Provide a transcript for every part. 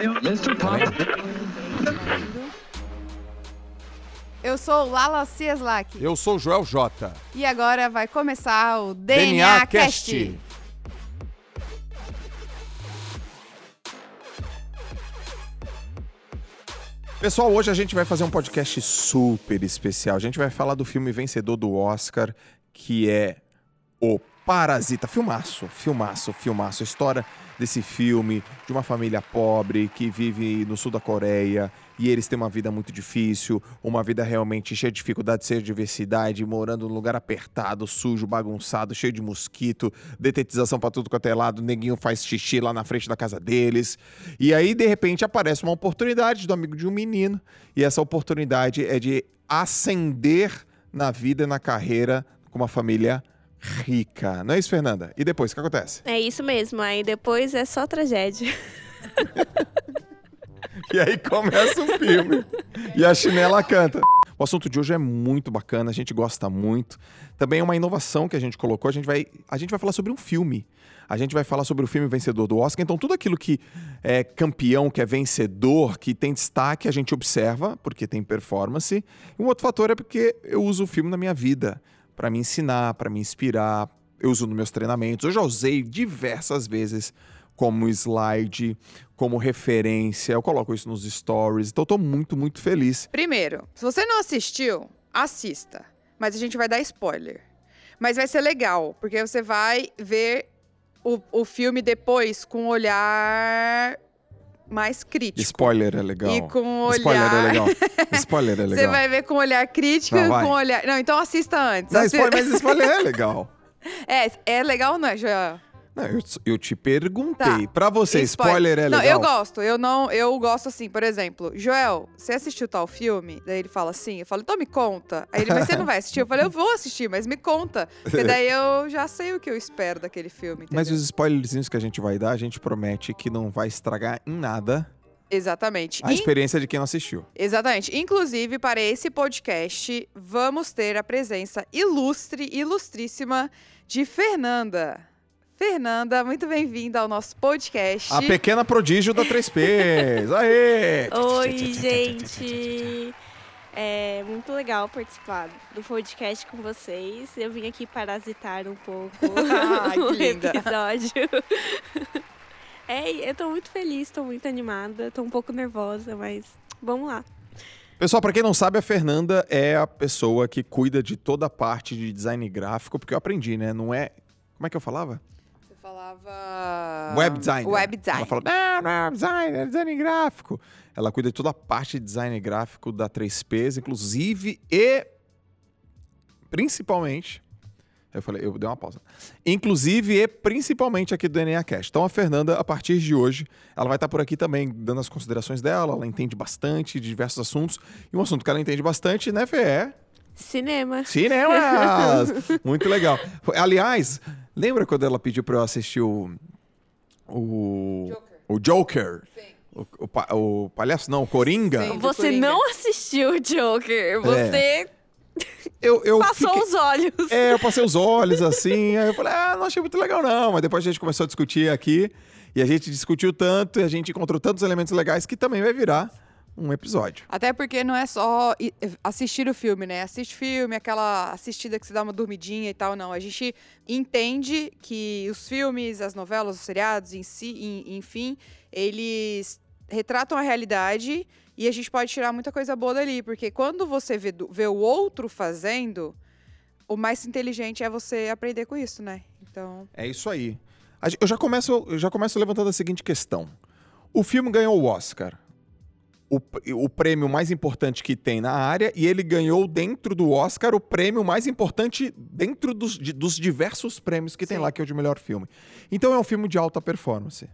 Mr. Pop. Eu sou Lala Cieslak. Eu sou o Joel J. E agora vai começar o DNA, Cast. Pessoal, hoje a gente vai fazer um podcast super especial. A gente vai falar do filme vencedor do Oscar, que é O Parasita. Filmaço, filmaço, filmaço. História desse filme de uma família pobre que vive no sul da Coreia e eles têm uma vida muito difícil, uma vida realmente cheia de dificuldade, cheia de diversidade, morando num lugar apertado, sujo, bagunçado, cheio de mosquito, detetização pra tudo quanto é lado, neguinho faz xixi lá na frente da casa deles. E aí, de repente, aparece uma oportunidade do amigo de um menino, e essa oportunidade é de ascender na vida e na carreira com uma família rica. Não é isso, Fernanda? E depois, o que acontece? É isso mesmo, aí depois é só tragédia. E aí começa o filme. E a chinela canta. O assunto de hoje é muito bacana, a gente gosta muito. Também é uma inovação que a gente colocou. A gente vai, a gente vai falar sobre um filme. A gente vai falar sobre o filme vencedor do Oscar. Então, tudo aquilo que é campeão, que é vencedor, que tem destaque, a gente observa, porque tem performance. E um outro fator é porque eu uso o filme na minha vida para me ensinar, para me inspirar. Eu uso nos meus treinamentos. Eu já usei diversas vezes como slide, como referência. Eu coloco isso nos stories. Então, tô muito, muito feliz. Primeiro, se você não assistiu, assista. Mas a gente vai dar spoiler. Mas vai ser legal, porque você vai ver o, o filme depois com um olhar mais crítico. Spoiler é legal. E com um Spoiler é olhar- legal. Spoiler é legal. Você vai ver com olhar crítico e com olhar. Não, então assista antes. Não, Assi- spoiler, mas spoiler é legal. É, é legal ou não é, Joel? Não, eu, eu te perguntei. Tá. Pra você, spoiler, é legal? Não, eu gosto. Eu não, eu gosto assim, por exemplo, Joel, você assistiu tal filme? Daí ele fala assim, eu falo, então me conta. Aí ele, mas você não vai assistir? Eu falei, eu vou assistir, mas me conta. Porque daí eu já sei o que eu espero daquele filme, entendeu? Mas os spoilerzinhos que a gente vai dar, a gente promete que não vai estragar em nada Exatamente. a In- experiência de quem não assistiu. Exatamente. Inclusive, para esse podcast, vamos ter a presença ilustre, ilustríssima de Fernanda. Fernanda, muito bem-vinda ao nosso podcast. A pequena prodígio da 3Ps. Aê! Oi, gente! É muito legal participar do podcast com vocês. Eu vim aqui parasitar um pouco Ai, que o linda. episódio. É, eu tô muito feliz, tô muito animada, tô um pouco nervosa, mas vamos lá. Pessoal, pra quem não sabe, a Fernanda é a pessoa que cuida de toda a parte de design gráfico, porque eu aprendi, né? Não é. Como é que eu falava? Falava. Web design. Web design. Ela fala, não, não é design, é design gráfico. Ela cuida de toda a parte de design gráfico da 3Ps, inclusive e principalmente. Eu falei, eu dei uma pausa. Inclusive e principalmente aqui do DNA Cast. Então a Fernanda, a partir de hoje, ela vai estar por aqui também dando as considerações dela. Ela entende bastante de diversos assuntos. E um assunto que ela entende bastante, né, Fê? É Cinema. Cinemas! Muito legal. Aliás, lembra quando ela pediu pra eu assistir o. O. Joker. O Joker? Sim. O, o, pa- o palhaço, não, o Coringa? Sim. Você Coringa. não assistiu o Joker, você Eu, eu passou fiquei- os olhos. É, eu passei os olhos assim, aí eu falei, ah, não achei muito legal não. Mas depois a gente começou a discutir aqui, e a gente discutiu tanto, e a gente encontrou tantos elementos legais que também vai virar um episódio. Até porque não é só assistir o filme, né? Assiste filme, aquela assistida que você dá uma dormidinha e tal, não. A gente entende que os filmes, as novelas, os seriados em si, em- enfim, eles retratam a realidade e a gente pode tirar muita coisa boa dali, porque quando você vê, vê o outro fazendo, o mais inteligente é você aprender com isso, né? Então, É isso aí. Eu já começo, eu já começo levantando a seguinte questão. O filme ganhou o Oscar. O, o prêmio mais importante que tem na área, e ele ganhou dentro do Oscar o prêmio mais importante dentro dos, de- dos diversos prêmios que tem Sim. lá, que é o de melhor filme. Então é um filme de alta performance.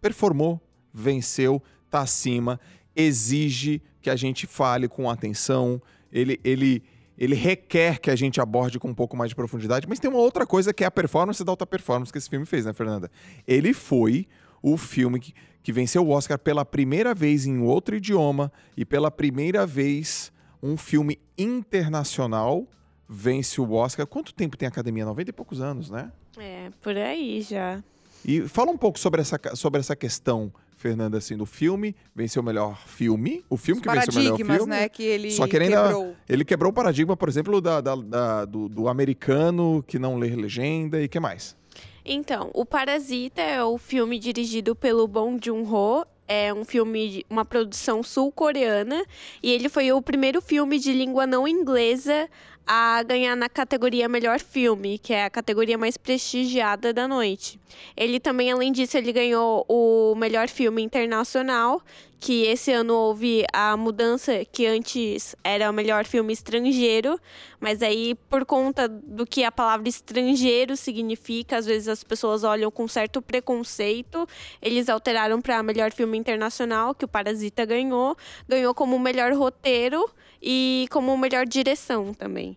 Performou, venceu, tá acima, exige que a gente fale com atenção, ele, ele, ele requer que a gente aborde com um pouco mais de profundidade, mas tem uma outra coisa que é a performance da alta performance que esse filme fez, né, Fernanda? Ele foi o filme que, que venceu o Oscar pela primeira vez em outro idioma e pela primeira vez um filme internacional vence o Oscar. Quanto tempo tem a academia? 90 e poucos anos, né? É, por aí já. E fala um pouco sobre essa, sobre essa questão, Fernanda, assim, do filme, venceu o melhor filme. O filme Os que venceu o melhor filme. né? Que ele Só que ele ainda- quebrou. Ele quebrou o paradigma, por exemplo, da, da- da- do, do americano que não lê legenda e que mais? Então, o Parasita é o filme dirigido pelo Bong Joon-ho. É um filme, uma produção sul-coreana. E ele foi o primeiro filme de língua não inglesa a ganhar na categoria Melhor Filme, que é a categoria mais prestigiada da noite. Ele também, além disso, ele ganhou o Melhor Filme Internacional, que esse ano houve a mudança que antes era o melhor filme estrangeiro, mas aí por conta do que a palavra estrangeiro significa, às vezes as pessoas olham com certo preconceito, eles alteraram para melhor filme internacional, que o Parasita ganhou, ganhou como melhor roteiro e como melhor direção também.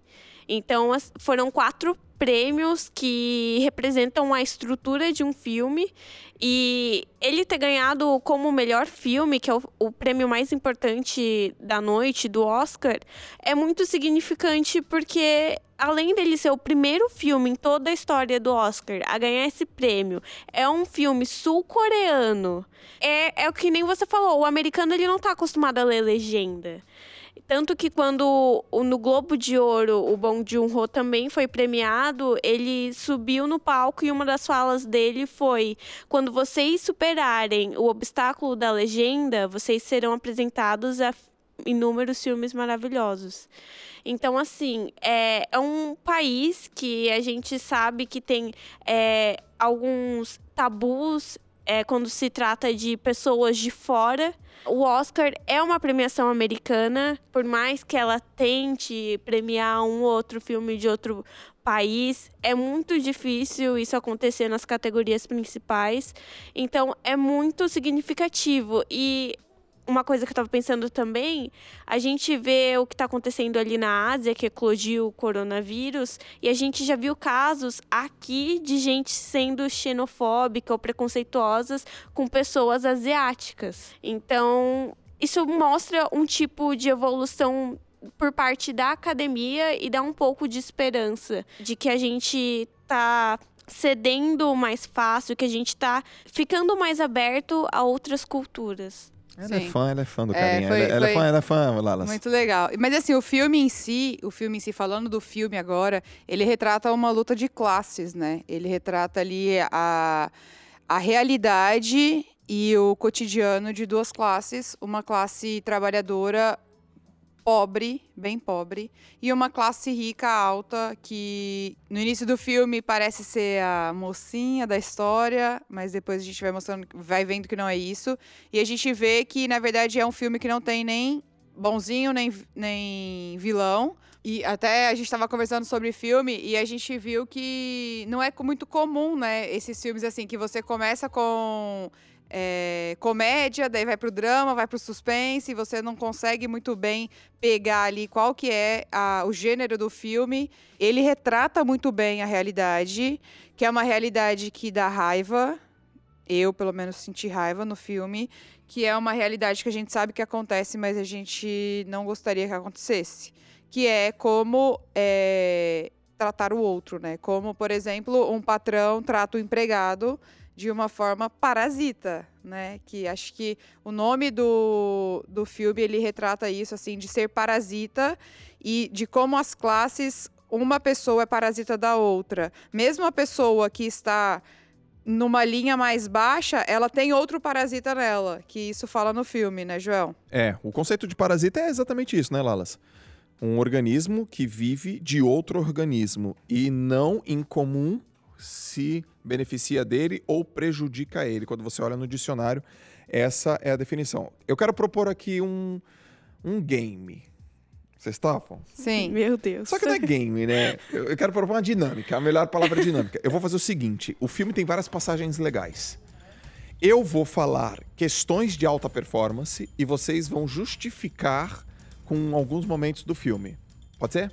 Então foram quatro prêmios que representam a estrutura de um filme e ele ter ganhado como melhor filme, que é o, o prêmio mais importante da noite do Oscar, é muito significante porque além dele ser o primeiro filme em toda a história do Oscar a ganhar esse prêmio, é um filme sul-coreano. É, é o que nem você falou, o americano ele não tá acostumado a ler legenda. Tanto que quando no Globo de Ouro o Bong Joon-ho também foi premiado, ele subiu no palco e uma das falas dele foi: quando vocês superarem o obstáculo da legenda, vocês serão apresentados a inúmeros filmes maravilhosos. Então, assim, é, é um país que a gente sabe que tem é, alguns tabus é, quando se trata de pessoas de fora. O Oscar é uma premiação americana, por mais que ela tente premiar um outro filme de outro país, é muito difícil isso acontecer nas categorias principais. Então, é muito significativo. E uma coisa que eu estava pensando também, a gente vê o que está acontecendo ali na Ásia, que eclodiu o coronavírus, e a gente já viu casos aqui de gente sendo xenofóbica ou preconceituosas com pessoas asiáticas. Então, isso mostra um tipo de evolução por parte da academia e dá um pouco de esperança de que a gente tá cedendo mais fácil, que a gente tá ficando mais aberto a outras culturas. Ela é Sim. fã, ela é fã do É, carinha. foi- ela, ela é fã, ela é fã, Lalas. Muito legal. Mas assim, o filme em si, o filme em si, falando do filme agora, ele retrata uma luta de classes, né? Ele retrata ali a, a realidade e o cotidiano de duas classes, uma classe trabalhadora pobre, bem pobre, e uma classe rica alta que no início do filme parece ser a mocinha da história, mas depois a gente vai mostrando, vai vendo que não é isso. E a gente vê que na verdade é um filme que não tem nem bonzinho nem, nem vilão. E até a gente estava conversando sobre filme e a gente viu que não é muito comum, né? Esses filmes assim, que você começa com é, comédia, daí vai pro drama, vai pro suspense, e você não consegue muito bem pegar ali qual que é a- o gênero do filme. Ele retrata muito bem a realidade, que é uma realidade que dá raiva. Eu, pelo menos, senti raiva no filme que é uma realidade que a gente sabe que acontece, mas a gente não gostaria que acontecesse. Que é como é, tratar o outro, né? Como, por exemplo, um patrão trata o empregado de uma forma parasita, né? Que acho que o nome do, do filme ele retrata isso, assim, de ser parasita e de como as classes, uma pessoa é parasita da outra. Mesmo a pessoa que está numa linha mais baixa, ela tem outro parasita nela, que isso fala no filme, né, Joel? É, o conceito de parasita é exatamente isso, né, Lalas? Um organismo que vive de outro organismo e não em comum se beneficia dele ou prejudica ele. Quando você olha no dicionário, essa é a definição. Eu quero propor aqui um, um game. Vocês topam? Sim. Meu Deus. Só que não é game, né? Eu eu quero propor uma dinâmica. A melhor palavra é dinâmica. Eu vou fazer o seguinte: o filme tem várias passagens legais. Eu vou falar questões de alta performance e vocês vão justificar com alguns momentos do filme. Pode ser?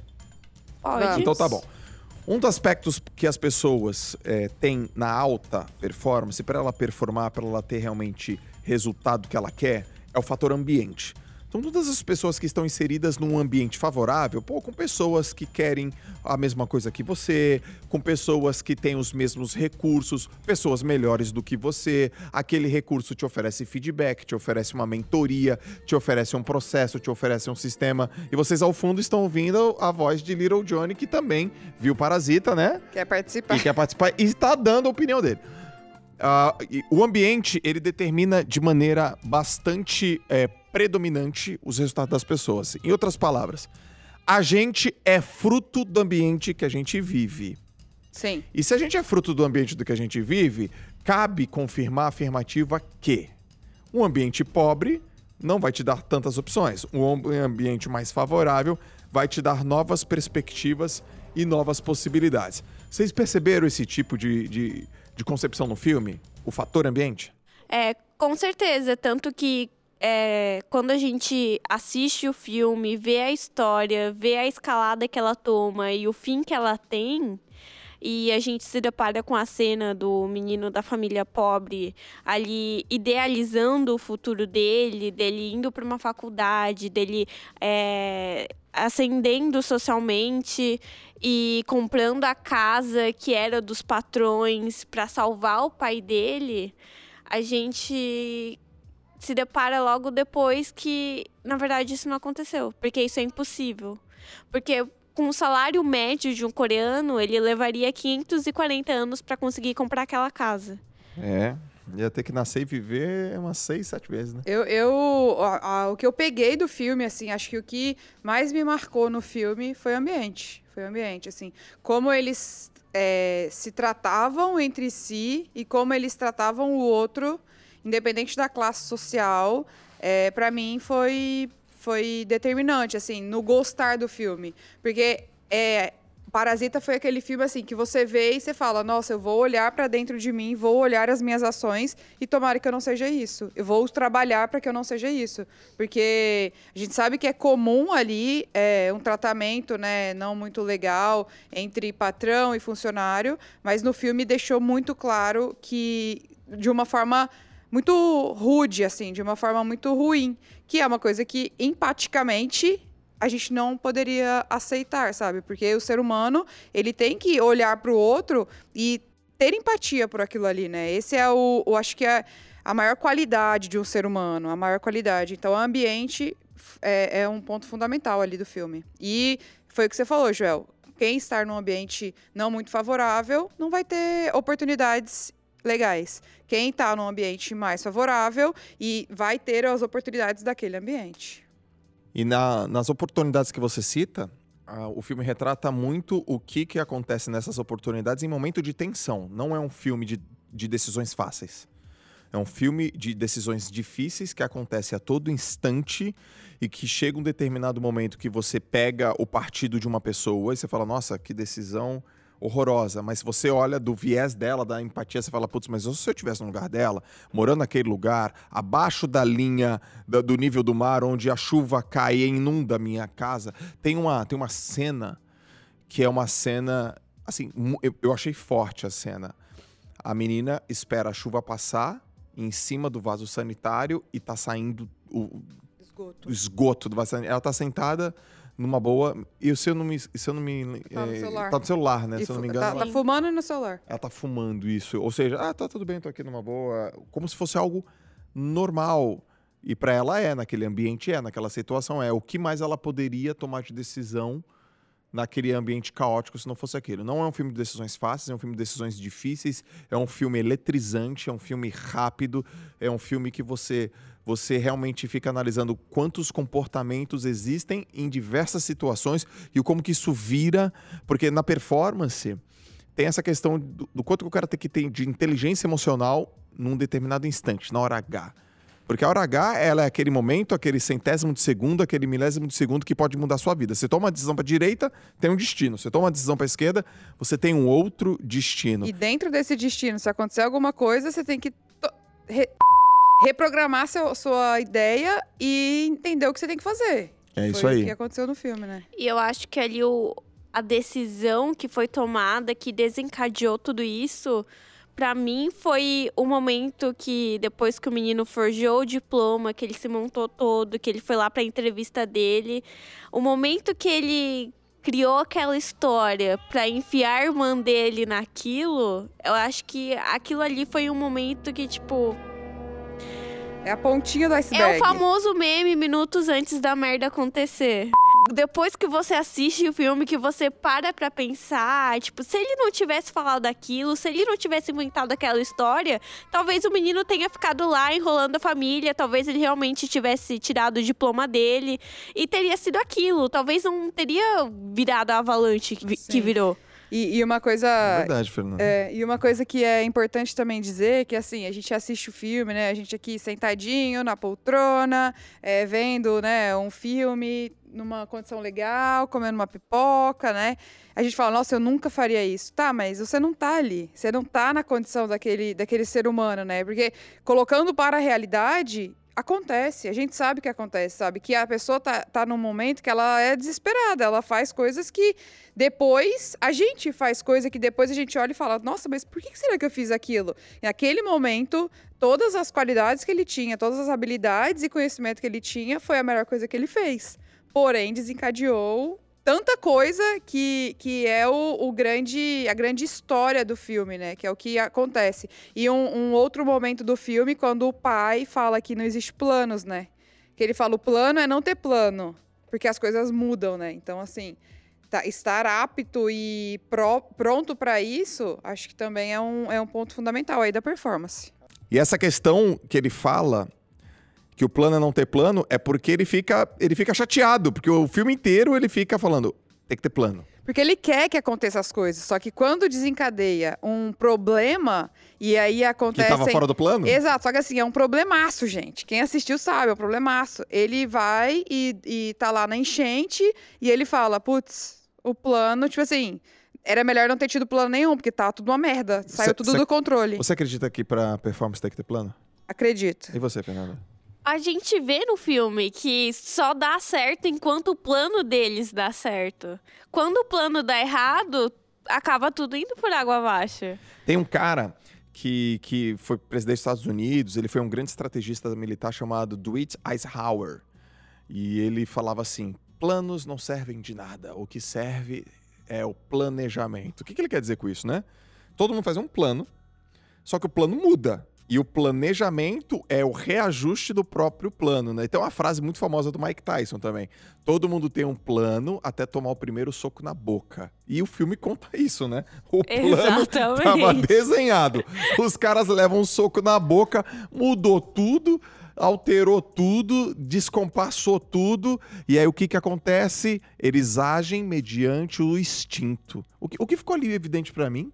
Pode. Então tá bom. Um dos aspectos que as pessoas é, têm na alta performance, para ela performar, para ela ter realmente resultado que ela quer, é o fator ambiente. São todas as pessoas que estão inseridas num ambiente favorável, pô, com pessoas que querem a mesma coisa que você, com pessoas que têm os mesmos recursos, pessoas melhores do que você. Aquele recurso te oferece feedback, te oferece uma mentoria, te oferece um processo, te oferece um sistema. E vocês ao fundo estão ouvindo a voz de Little Johnny, que também viu Parasita, né? Quer participar? E quer participar e está dando a opinião dele. Uh, o ambiente ele determina de maneira bastante é, predominante os resultados das pessoas. Em outras palavras, a gente é fruto do ambiente que a gente vive. Sim. E se a gente é fruto do ambiente do que a gente vive, cabe confirmar a afirmativa que um ambiente pobre não vai te dar tantas opções. Um ambiente mais favorável vai te dar novas perspectivas e novas possibilidades. Vocês perceberam esse tipo de, de de concepção no filme? O fator ambiente? É, com certeza. Tanto que é, quando a gente assiste o filme, vê a história, vê a escalada que ela toma e o fim que ela tem, e a gente se depara com a cena do menino da família pobre ali idealizando o futuro dele, dele indo para uma faculdade, dele é, ascendendo socialmente e comprando a casa que era dos patrões para salvar o pai dele, a gente se depara logo depois que, na verdade, isso não aconteceu, porque isso é impossível. Porque com o salário médio de um coreano, ele levaria 540 anos para conseguir comprar aquela casa. É, Ia ter que nascer e viver umas seis, sete vezes, né? Eu, eu a, a, o que eu peguei do filme, assim, acho que o que mais me marcou no filme foi o ambiente. Foi o ambiente, assim. Como eles é, se tratavam entre si e como eles tratavam o outro, independente da classe social, é, para mim foi, foi determinante, assim, no gostar do filme. Porque é, Parasita foi aquele filme assim que você vê e você fala: "Nossa, eu vou olhar para dentro de mim, vou olhar as minhas ações e tomara que eu não seja isso. Eu vou trabalhar para que eu não seja isso". Porque a gente sabe que é comum ali é, um tratamento, né, não muito legal entre patrão e funcionário, mas no filme deixou muito claro que de uma forma muito rude assim, de uma forma muito ruim, que é uma coisa que empaticamente a gente não poderia aceitar, sabe? Porque o ser humano, ele tem que olhar para o outro e ter empatia por aquilo ali, né? Esse é o, o acho que é a maior qualidade de um ser humano, a maior qualidade. Então, o ambiente é, é um ponto fundamental ali do filme. E foi o que você falou, Joel. Quem estar num ambiente não muito favorável não vai ter oportunidades legais. Quem está num ambiente mais favorável e vai ter as oportunidades daquele ambiente. E na, nas oportunidades que você cita, o filme retrata muito o que, que acontece nessas oportunidades em momento de tensão. Não é um filme de, de decisões fáceis. É um filme de decisões difíceis que acontece a todo instante e que chega um determinado momento que você pega o partido de uma pessoa e você fala: nossa, que decisão horrorosa, mas se você olha do viés dela, da empatia, você fala, putz, mas se eu estivesse no lugar dela, morando naquele lugar, abaixo da linha do nível do mar, onde a chuva cai e inunda a minha casa, tem uma, tem uma cena que é uma cena, assim, eu, achei forte a cena. A menina espera a chuva passar em cima do vaso sanitário e tá saindo o esgoto, o esgoto do vaso sanitário. Ela tá sentada numa boa. E se eu não me. Se eu não me tá, no, é, celular. tá no celular, né? E se eu não me engano. Tá, tá fumando no celular. Ela tá fumando isso. Ou seja, ah, tá tudo bem, tô aqui numa boa. Como se fosse algo normal. E para ela é, naquele ambiente é, naquela situação é. O que mais ela poderia tomar de decisão naquele ambiente caótico se não fosse aquilo? Não é um filme de decisões fáceis, é um filme de decisões difíceis, é um filme eletrizante, é um filme rápido, é um filme que você você realmente fica analisando quantos comportamentos existem em diversas situações e como que isso vira, porque na performance tem essa questão do, do quanto que o cara tem que ter de inteligência emocional num determinado instante, na hora H. Porque a hora H, ela é aquele momento, aquele centésimo de segundo, aquele milésimo de segundo que pode mudar a sua vida. Você toma uma decisão para direita, tem um destino. Você toma uma decisão para esquerda, você tem um outro destino. E dentro desse destino, se acontecer alguma coisa, você tem que reprogramar seu, sua ideia e entender o que você tem que fazer. É isso aí. o que aconteceu no filme, né? E eu acho que ali o, a decisão que foi tomada, que desencadeou tudo isso, Pra mim foi o momento que depois que o menino forjou o diploma, que ele se montou todo, que ele foi lá pra entrevista dele, o momento que ele criou aquela história pra enfiar a irmã dele naquilo, eu acho que aquilo ali foi um momento que tipo É a pontinha do é iceberg. o famoso meme minutos antes da merda acontecer. Depois que você assiste o filme, que você para pra pensar, tipo, se ele não tivesse falado aquilo, se ele não tivesse inventado aquela história, talvez o menino tenha ficado lá enrolando a família, talvez ele realmente tivesse tirado o diploma dele e teria sido aquilo. Talvez não teria virado a avalanche que, Sim. que virou. E, e uma coisa Verdade, Fernando. É, e uma coisa que é importante também dizer é que assim, a gente assiste o filme, né? A gente aqui sentadinho na poltrona, é, vendo, né, um filme numa condição legal, comendo uma pipoca, né? A gente fala, nossa, eu nunca faria isso. Tá, mas você não tá ali. Você não tá na condição daquele, daquele ser humano, né? Porque colocando para a realidade, acontece. A gente sabe que acontece, sabe? Que a pessoa tá, tá num momento que ela é desesperada. Ela faz coisas que depois a gente faz coisa que depois a gente olha e fala: Nossa, mas por que será que eu fiz aquilo? E naquele momento, todas as qualidades que ele tinha, todas as habilidades e conhecimento que ele tinha, foi a melhor coisa que ele fez. Porém, desencadeou tanta coisa que, que é o, o grande a grande história do filme, né? Que é o que acontece. E um, um outro momento do filme, quando o pai fala que não existe planos, né? Que ele fala: o plano é não ter plano, porque as coisas mudam, né? Então, assim tá- estar apto e pró- pronto para isso, acho que também é um, é um ponto fundamental aí da performance. E essa questão que ele fala que o plano é não ter plano é porque ele fica, ele fica chateado, porque o filme inteiro ele fica falando, tem que ter plano. Porque ele quer que aconteça as coisas, só que quando desencadeia um problema e aí Que acontece. tava fora do plano? Exato, só que assim, é um problemaço, gente. Quem assistiu sabe, é um problemaço. Ele vai e, e tá lá na enchente e ele fala, putz, o plano, tipo assim, era melhor não ter tido plano nenhum, porque tá tudo uma merda. Saiu Cê- tudo cê- do controle. Você acredita que pra performance tem que ter plano? Acredito. E você, Fernanda? A gente vê no filme que só dá certo enquanto o plano deles dá certo. Quando o plano dá errado, acaba tudo indo por água abaixo. Tem um cara que, que foi presidente dos Estados Unidos, ele foi um grande estrategista militar chamado Dwight Eisenhower. E ele falava assim: planos não servem de nada, o que serve é o planejamento. O que, que ele quer dizer com isso, né? Todo mundo faz um plano, só que o plano muda. E o planejamento é o reajuste do próprio plano, né? Então, é uma frase muito famosa do Mike Tyson também. Todo mundo tem um plano até tomar o primeiro soco na boca. E o filme conta isso, né? O plano tava Exatamente. desenhado. Os caras levam um soco na boca, mudou tudo, alterou tudo, descompassou tudo. E aí o que que acontece? Eles agem mediante o instinto. O que, o que ficou ali evidente pra mim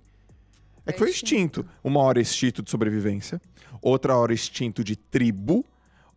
é que foi instinto. Uma hora instinto de sobrevivência, outra hora instinto de tribo,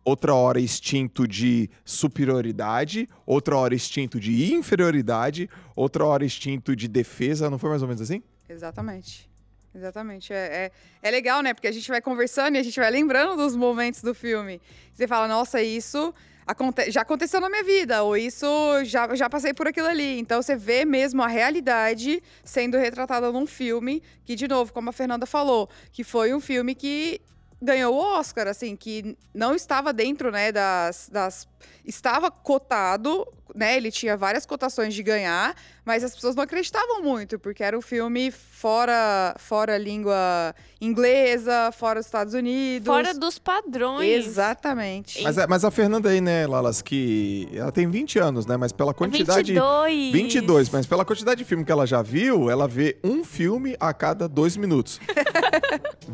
outra hora instinto de superioridade, outra hora instinto de inferioridade, outra hora instinto de defesa. Não foi mais ou menos assim? Exatamente. Exatamente. É, é, é legal, né? Porque a gente vai conversando e a gente vai lembrando dos momentos do filme. Você fala, nossa, isso aconte já aconteceu na minha vida, ou isso já, já passei por aquilo ali. Então você vê mesmo a realidade sendo retratada num filme que, de novo, como a Fernanda falou, que foi um filme que ganhou o Oscar, assim, que não estava dentro, né, das, das... Estava cotado, né, ele tinha várias cotações de ganhar, mas as pessoas não acreditavam muito, porque era um filme fora, fora a língua inglesa, fora os Estados Unidos. Fora dos padrões. Exatamente. Mas, a- mas a Fernanda aí, né, Lalas, que ela tem 20 anos, né? Mas pela quantidade. 22. 22, mas pela quantidade de filme que ela já viu, ela vê um filme a cada dois minutos.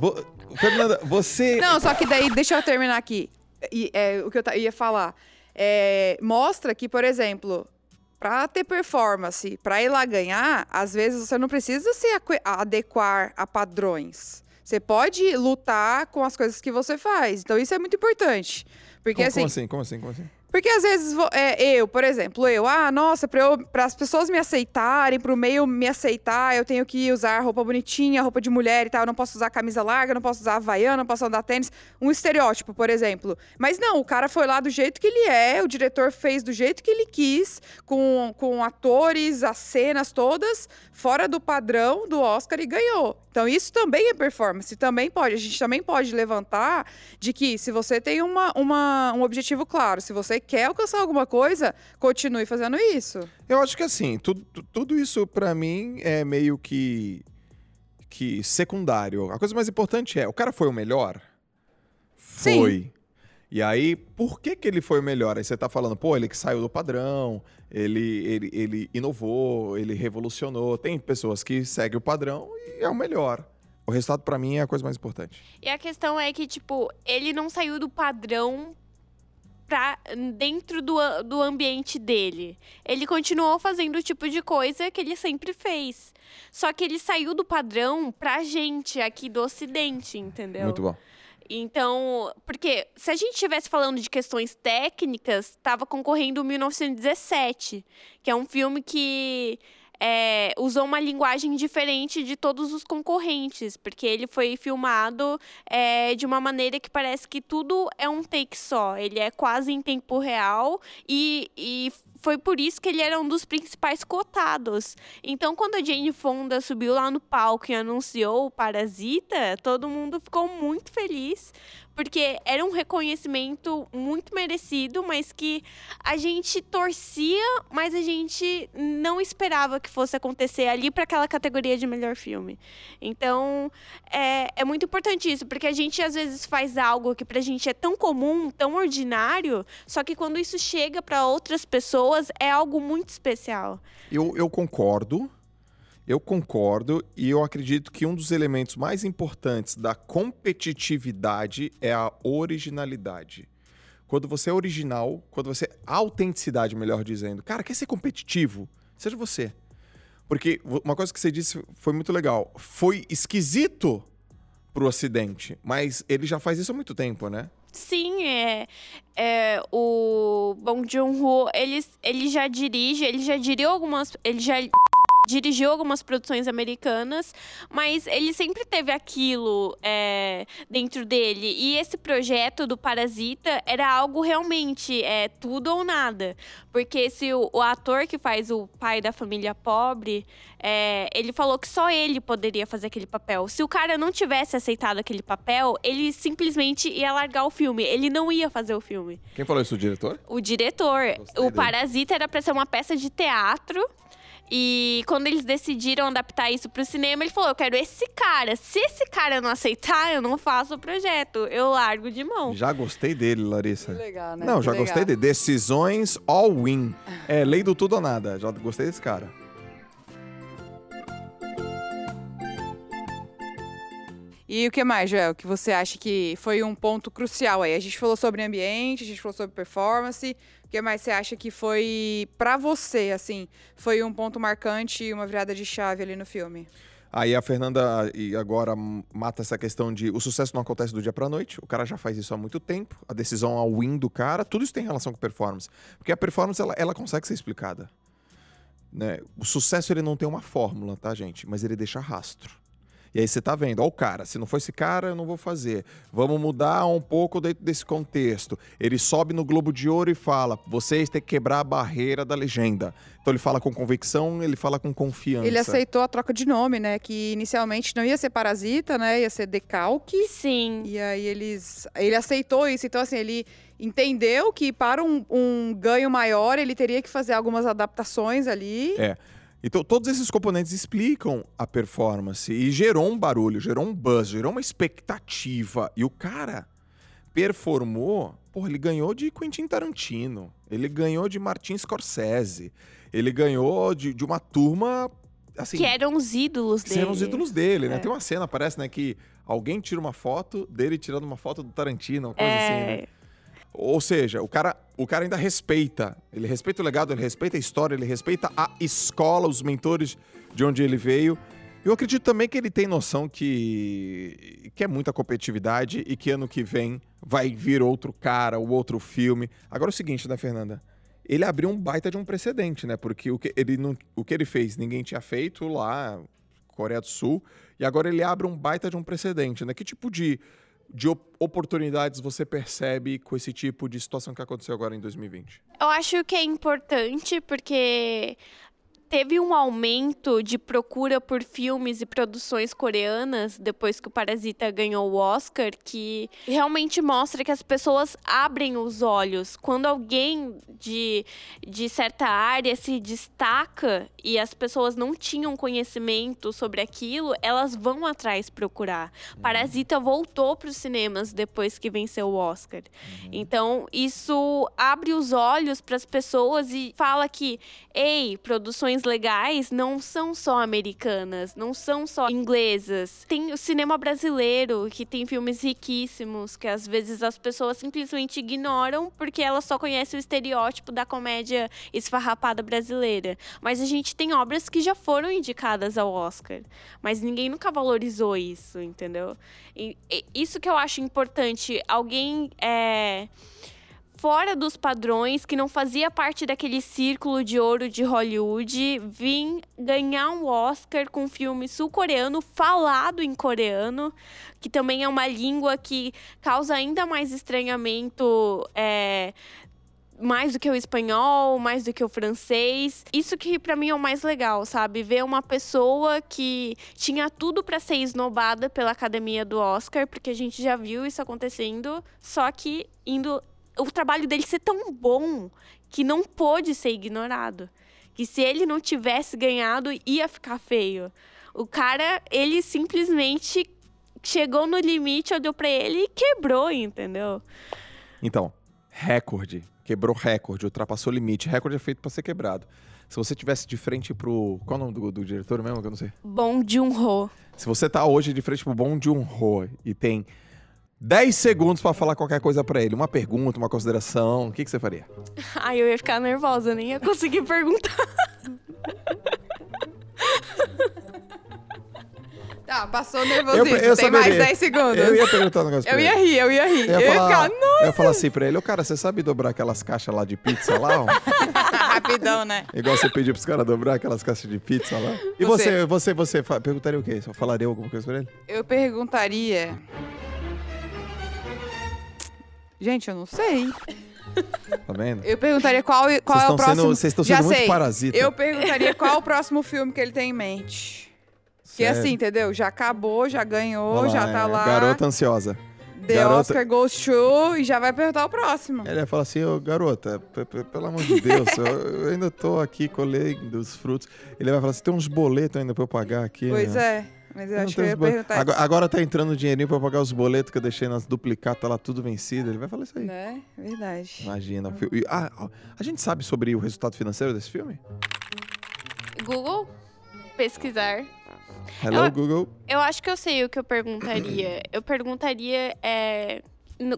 Fernanda, você. Não, só que daí, deixa eu terminar aqui. E, é, o que eu ia falar. É, mostra que, por exemplo, pra ter performance, pra ir lá ganhar, às vezes você não precisa se adequar a padrões. Você pode lutar com as coisas que você faz. Então, isso é muito importante. Porque, como, assim, como assim? Como assim? Como assim? Porque às vezes é, eu, por exemplo, eu, ah, nossa, para as pessoas me aceitarem, para o meio me aceitar, eu tenho que usar roupa bonitinha, roupa de mulher e tal. Eu não posso usar camisa larga, não posso usar havaiana, não posso andar tênis. Um estereótipo, por exemplo. Mas não, o cara foi lá do jeito que ele é, o diretor fez do jeito que ele quis, com, com atores, as cenas todas, fora do padrão do Oscar e ganhou. Então isso também é performance, também pode. A gente também pode levantar de que se você tem uma, uma, um objetivo claro, se você quer alcançar alguma coisa, continue fazendo isso. Eu acho que assim, tudo, tudo isso pra mim é meio que que secundário. A coisa mais importante é, o cara foi o melhor? Sim. Foi. E aí, por que que ele foi o melhor? Aí você tá falando, pô, ele que saiu do padrão, ele, ele, ele inovou, ele revolucionou. Tem pessoas que seguem o padrão e é o melhor. O resultado pra mim é a coisa mais importante. E a questão é que, tipo, ele não saiu do padrão pra, dentro do, do ambiente dele. Ele continuou fazendo o tipo de coisa que ele sempre fez. Só que ele saiu do padrão pra gente aqui do Ocidente, entendeu? Muito bom. Então, porque se a gente estivesse falando de questões técnicas, estava concorrendo o 1917, que é um filme que é, usou uma linguagem diferente de todos os concorrentes, porque ele foi filmado é, de uma maneira que parece que tudo é um take só. Ele é quase em tempo real e, e foi por isso que ele era um dos principais cotados. Então, quando a Jane Fonda subiu lá no palco e anunciou o Parasita, todo mundo ficou muito feliz, porque era um reconhecimento muito merecido, mas que a gente torcia, mas a gente não esperava que fosse acontecer ali para aquela categoria de melhor filme. Então, é, é muito importante isso, porque a gente às vezes faz algo que pra gente é tão comum, tão ordinário, só que quando isso chega para outras pessoas é algo muito especial. Eu, eu concordo, eu concordo, e eu acredito que um dos elementos mais importantes da competitividade é a originalidade. Quando você é original, quando você. Autenticidade, melhor dizendo. Cara, quer ser competitivo? Seja você. Porque uma coisa que você disse foi muito legal. Foi esquisito pro Ocidente, mas ele já faz isso há muito tempo, né? Sim, é, é o Bong Joon-ho, ele, ele já dirige, ele já dirigiu algumas, ele já dirigiu algumas produções americanas, mas ele sempre teve aquilo é, dentro dele. E esse projeto do Parasita era algo realmente é, tudo ou nada. Porque se o, o ator que faz o pai da família pobre, é, ele falou que só ele poderia fazer aquele papel. Se o cara não tivesse aceitado aquele papel, ele simplesmente ia largar o filme. Ele não ia fazer o filme. Quem falou isso, o diretor? O diretor, Gostei o dele. Parasita era pra ser uma peça de teatro. E quando eles decidiram adaptar isso pro cinema, ele falou: Eu quero esse cara. Se esse cara não aceitar, eu não faço o projeto. Eu largo de mão. Já gostei dele, Larissa. legal, né? Não, Que já legal. gostei de decisões all win. É lei do tudo ou nada. Já gostei desse cara. E o que mais, Joel, que você acha que foi um ponto crucial aí? A gente falou sobre ambiente, a gente falou sobre performance. O que mais você acha que foi, pra você, assim, foi um ponto marcante e uma virada de chave ali no filme? Aí a Fernanda e agora mata essa questão de o sucesso não acontece do dia pra noite. O cara já faz isso há muito tempo. A decisão ao win do cara, tudo isso tem relação com performance. Porque a performance ela, ela consegue ser explicada. Né? O sucesso ele não tem uma fórmula, tá, gente? Mas ele deixa rastro. E aí você tá vendo, ó, o cara, se não for esse cara, eu não vou fazer. Vamos mudar um pouco dentro desse contexto. Ele sobe no Globo de Ouro e fala: vocês têm que quebrar a barreira da legenda. Então ele fala com convicção, ele fala com confiança. Ele aceitou a troca de nome, né? Que inicialmente não ia ser Parasita, né? Ia ser Decalque. Sim. E aí eles. Ele aceitou isso. Então, assim, ele entendeu que para um, um ganho maior ele teria que fazer algumas adaptações ali. É. Então, todos esses componentes explicam a performance e gerou um barulho, gerou um buzz, gerou uma expectativa. E o cara performou, porra, ele ganhou de Quentin Tarantino, ele ganhou de Martin Scorsese, ele ganhou de, de uma turma, assim, Que eram os ídolos que dele. eram os ídolos dele, né? É. Tem uma cena, parece, né, que alguém tira uma foto dele tirando uma foto do Tarantino, uma coisa assim, né? Ou seja, o cara, o cara ainda respeita. Ele respeita o legado, ele respeita a história, ele respeita a escola, os mentores de onde ele veio. Eu acredito também que ele tem noção que, que é muita competitividade e que ano que vem vai vir outro cara, o outro filme. Agora é o seguinte, né, Fernanda? Ele abriu um baita de um precedente, né? Porque o que ele, não, o que ele fez, ninguém tinha feito lá, Coreia do Sul, e agora ele abre um baita de um precedente, né? Que tipo de, de oportunidades você percebe com esse tipo de situação que aconteceu agora em 2020? Eu acho que é importante porque teve um aumento de procura por filmes e produções coreanas depois que o Parasita ganhou o Oscar, que realmente mostra que as pessoas abrem os olhos. Quando alguém de, de certa área se destaca e as pessoas não tinham conhecimento sobre aquilo, elas vão atrás procurar. Uhum. Parasita voltou para os cinemas depois que venceu o Oscar. Uhum. Então, isso abre os olhos para as pessoas e fala que, ei, produções legais não são só americanas, não são só inglesas. Tem o cinema brasileiro, que tem filmes riquíssimos, que às vezes as pessoas simplesmente ignoram porque elas só conhecem o estereótipo da comédia esfarrapada brasileira. Mas a gente tem obras que já foram indicadas ao Oscar, mas ninguém nunca valorizou isso, entendeu? E, e isso que eu acho importante. Alguém é fora dos padrões, que não fazia parte daquele círculo de ouro de Hollywood, vim ganhar um Oscar com um filme sul-coreano falado em coreano, que também é uma língua que causa ainda mais estranhamento. É, mais do que o espanhol, mais do que o francês. Isso que para mim é o mais legal, sabe? Ver uma pessoa que tinha tudo para ser esnobada pela academia do Oscar, porque a gente já viu isso acontecendo, só que indo o trabalho dele ser tão bom que não pôde ser ignorado. Que se ele não tivesse ganhado, ia ficar feio. O cara, ele simplesmente chegou no limite, olhou para ele e quebrou, entendeu? Então, recorde. Quebrou recorde, ultrapassou limite. Recorde é feito para ser quebrado. Se você tivesse de frente pro. Qual é o nome do, do diretor mesmo? Que eu não sei. Bong Joon-ho. Se você tá hoje de frente pro Bong Joon-ho e tem 10 segundos para falar qualquer coisa para ele. Uma pergunta, uma consideração. O que, que você faria? Ai, eu ia ficar nervosa, nem ia conseguir perguntar. Tá, passou nervosismo. Eu, eu Tem mais 10 segundos. Eu ia perguntar um negócio Eu ia rir, eu ia rir. Eu ia, eu falar, ia ficar, nossa. Eu ia falar assim pra ele, ô cara, você sabe dobrar aquelas caixas lá de pizza lá? Rapidão, né? Igual você pediu pros caras dobrar aquelas caixas de pizza lá. E você, você, você, você perguntaria o quê? Você falaria alguma coisa pra ele? Eu perguntaria... Gente, eu não sei. Tá vendo? Eu perguntaria qual, qual é o próximo... Vocês estão sendo muito parasita. Eu perguntaria qual é o próximo filme que ele tem em mente. Que é assim, entendeu? Já acabou, já ganhou, lá, já tá é, lá. Garota ansiosa. The garota... Oscar goes to e já vai perguntar o próximo. Ele vai falar assim, ô garota, pelo amor de Deus, eu, eu, ainda tô aqui colhendo os frutos. Ele vai falar assim, tem uns boletos ainda pra eu pagar aqui. Pois né? é. Mas eu acho que eu ia perguntar. Agora, agora tá entrando dinheirinho pra pagar os boletos que eu deixei nas duplicatas tá lá tudo vencido. Ele vai falar isso aí. É, verdade. Imagina. E, ah, a gente sabe sobre o resultado financeiro desse filme? Google? Pesquisar. Hello, eu, Google. Eu acho que eu sei o que eu perguntaria. eu perguntaria. É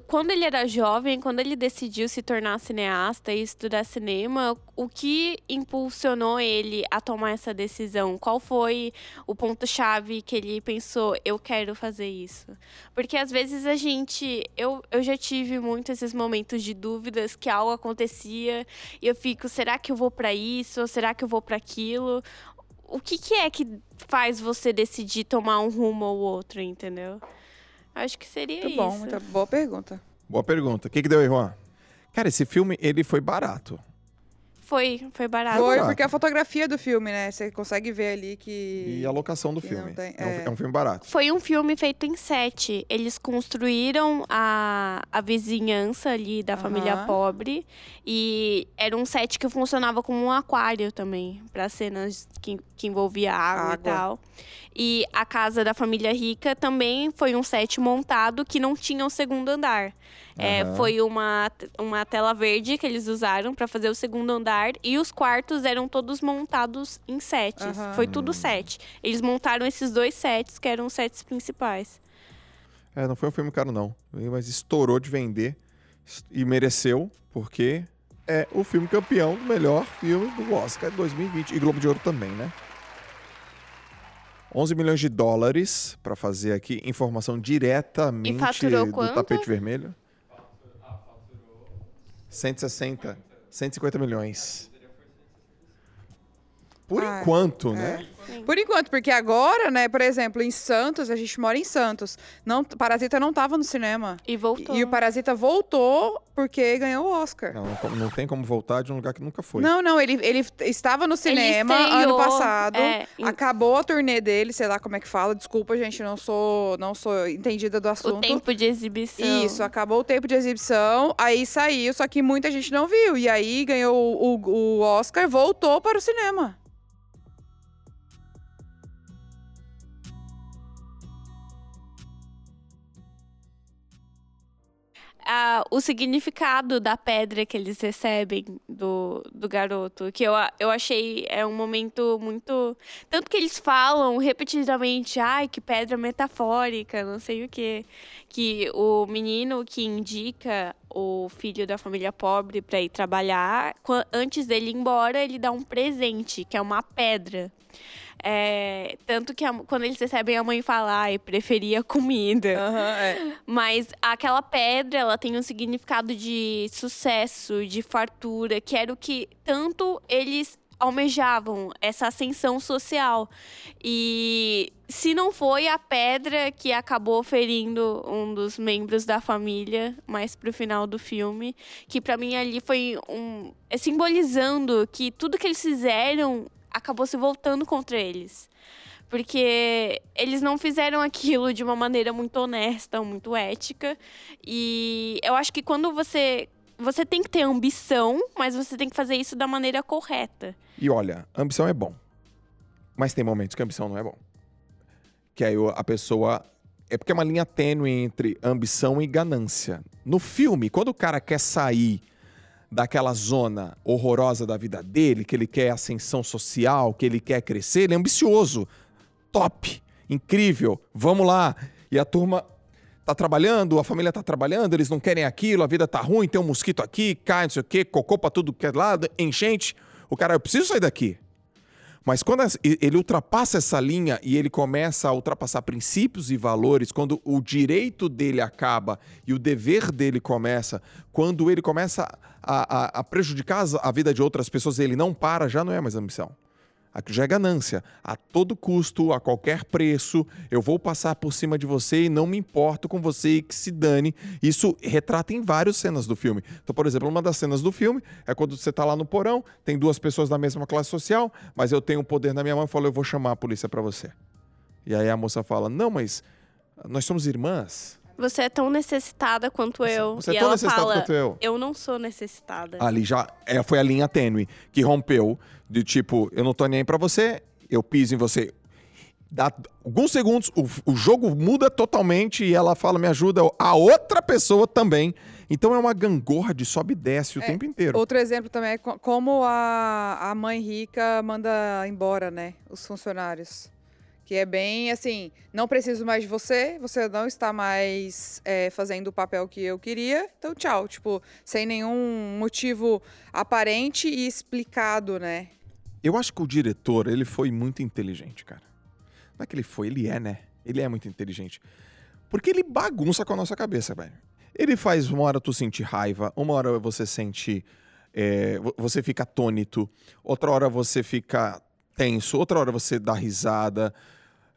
quando ele era jovem, quando ele decidiu se tornar cineasta e estudar cinema, o que impulsionou ele a tomar essa decisão? Qual foi o ponto-chave que ele pensou, eu quero fazer isso? Porque às vezes a gente. Eu, eu já tive muito esses momentos de dúvidas que algo acontecia e eu fico, será que eu vou para isso? Ou será que eu vou para aquilo? O que, que é que faz você decidir tomar um rumo ou outro, entendeu? Acho que seria muito isso. bom, muita boa pergunta. Boa pergunta. O que, que deu aí, Juan? Cara, esse filme, ele foi barato. Foi, foi barato. Foi, barato. porque a fotografia do filme, né? Você consegue ver ali que. E a locação do filme. Tem, é. É, um, é. um, filme barato. Foi um filme feito em sete. Eles construíram a, a vizinhança ali da família pobre. E era um set que funcionava como um aquário também, para cenas que, que envolvia água, água, e tal. E a casa da família rica também foi um set montado que não tinha o um segundo andar. É, foi uma, uma tela verde que eles usaram para fazer o segundo andar e os quartos eram todos montados em sets. Uhum. Foi tudo set. Eles montaram esses dois sets que eram os sets principais. É, não foi um filme caro não, mas estourou de vender e mereceu porque é o filme campeão, melhor filme do Oscar 2020 e Globo de Ouro também, né? 11 milhões de dólares para fazer aqui informação diretamente do quanto? tapete vermelho. 160, 150 milhões. Por Ah, enquanto, né? Por enquanto, porque agora, né, por exemplo, em Santos, a gente mora em Santos. Não, Parasita não tava no cinema. E voltou. E o Parasita voltou porque ganhou o Oscar. Não, não, não tem como voltar de um lugar que nunca foi. Não, não, ele, ele estava no cinema ano estreou, passado. é, em- Acabou a turnê dele, sei lá como é que fala. Desculpa, gente, não sou, não sou entendida do o assunto. tempo de exibição. Isso, acabou o tempo de exibição, aí saiu, só que muita gente não viu. E aí ganhou o, o- o Oscar, voltou para o cinema. Ah, o significado da pedra que eles recebem do, do garoto, que eu, a- eu achei é um momento muito. Tanto que eles falam repetidamente, ai, que pedra metafórica, não sei o quê. Que o menino que indica o filho da família pobre para ir trabalhar, antes dele ir embora, ele dá um presente, que é uma pedra. É, tanto que a- quando eles recebem, a mãe fala, ai, preferia comida. é. Mas aquela pedra, ela tem um significado de sucesso, de fartura, que era o que tanto eles almejavam, essa ascensão social. E se não foi a pedra que acabou ferindo um dos membros da família, mais pro final do filme, que pra mim ali foi um é simbolizando que tudo que eles fizeram acabou se voltando contra eles. Porque eles não fizeram aquilo de uma maneira muito honesta, muito ética. E eu acho que quando você. Você tem que ter ambição, mas você tem que fazer isso da maneira correta. E olha, ambição é bom. Mas tem momentos que ambição não é bom. Que aí a pessoa. É porque é uma linha tênue entre ambição e ganância. No filme, quando o cara quer sair daquela zona horrorosa da vida dele, que ele quer ascensão social, que ele quer crescer, ele é ambicioso. Top! Incrível! Vamos lá! E a turma tá trabalhando, a família tá trabalhando, eles não querem aquilo, a vida tá ruim, tem um mosquito aqui, cai, não sei o quê, cocô pra tudo que é lado, enchente. O cara, eu preciso sair daqui. Mas quando ele ultrapassa essa linha e ele começa a ultrapassar princípios e valores, quando o direito dele acaba e o dever dele começa, quando ele começa a, a- a prejudicar a vida de outras pessoas, ele não para, já não é mais ambição. Aqui já é ganância. A todo custo, a qualquer preço, eu vou passar por cima de você e não me importo com você e que se dane. Isso retrata em várias cenas do filme. Então, por exemplo, uma das cenas do filme é quando você tá lá no porão, tem duas pessoas da mesma classe social, mas eu tenho um poder na minha mão e falo, eu vou chamar a polícia pra você. E aí a moça fala, não, mas nós somos irmãs. Você é tão necessitada quanto eu. Você e é tão ela necessitado fala, quanto eu. Eu não sou necessitada. Ali já é, foi a linha tênue que rompeu de tipo, eu não tô nem aí pra você, eu piso em você. Dá alguns segundos, o, o jogo muda totalmente e ela fala, me ajuda, a outra pessoa também. Então é uma gangorra de sobe e desce o É, tempo inteiro. Outro exemplo também é co- como a, a mãe rica manda embora, né, os funcionários. Que é bem assim, não preciso mais de você, você não está mais é, fazendo o papel que eu queria, então tchau. Tipo, sem nenhum motivo aparente e explicado, né? Eu acho que o diretor, ele foi muito inteligente, cara. Não é que ele foi, ele é, né? Ele é muito inteligente. Porque ele bagunça com a nossa cabeça, velho. Ele faz uma hora tu sentir raiva, uma hora você sente. é, vo- você fica atônito, outra hora você fica tenso, outra hora você dá risada.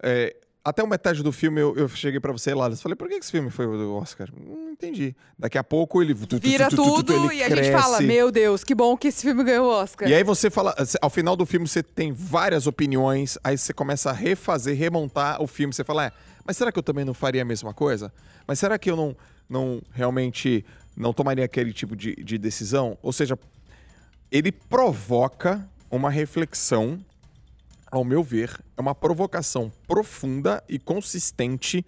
É, até o metade do filme eu, eu cheguei pra você lá falei, por que esse filme foi o do Oscar? Não entendi. Daqui a pouco ele. Vira tu, tu, tu, tudo ele e a gente fala, meu Deus, que bom que esse filme ganhou o Oscar. E aí você fala, ao final do filme você tem várias opiniões, aí você começa a refazer, remontar o filme, você fala, é, mas será que eu também não faria a mesma coisa? Mas será que eu não, não realmente não tomaria aquele tipo de, de decisão? Ou seja, ele provoca uma reflexão, ao meu ver, é uma provocação profunda e consistente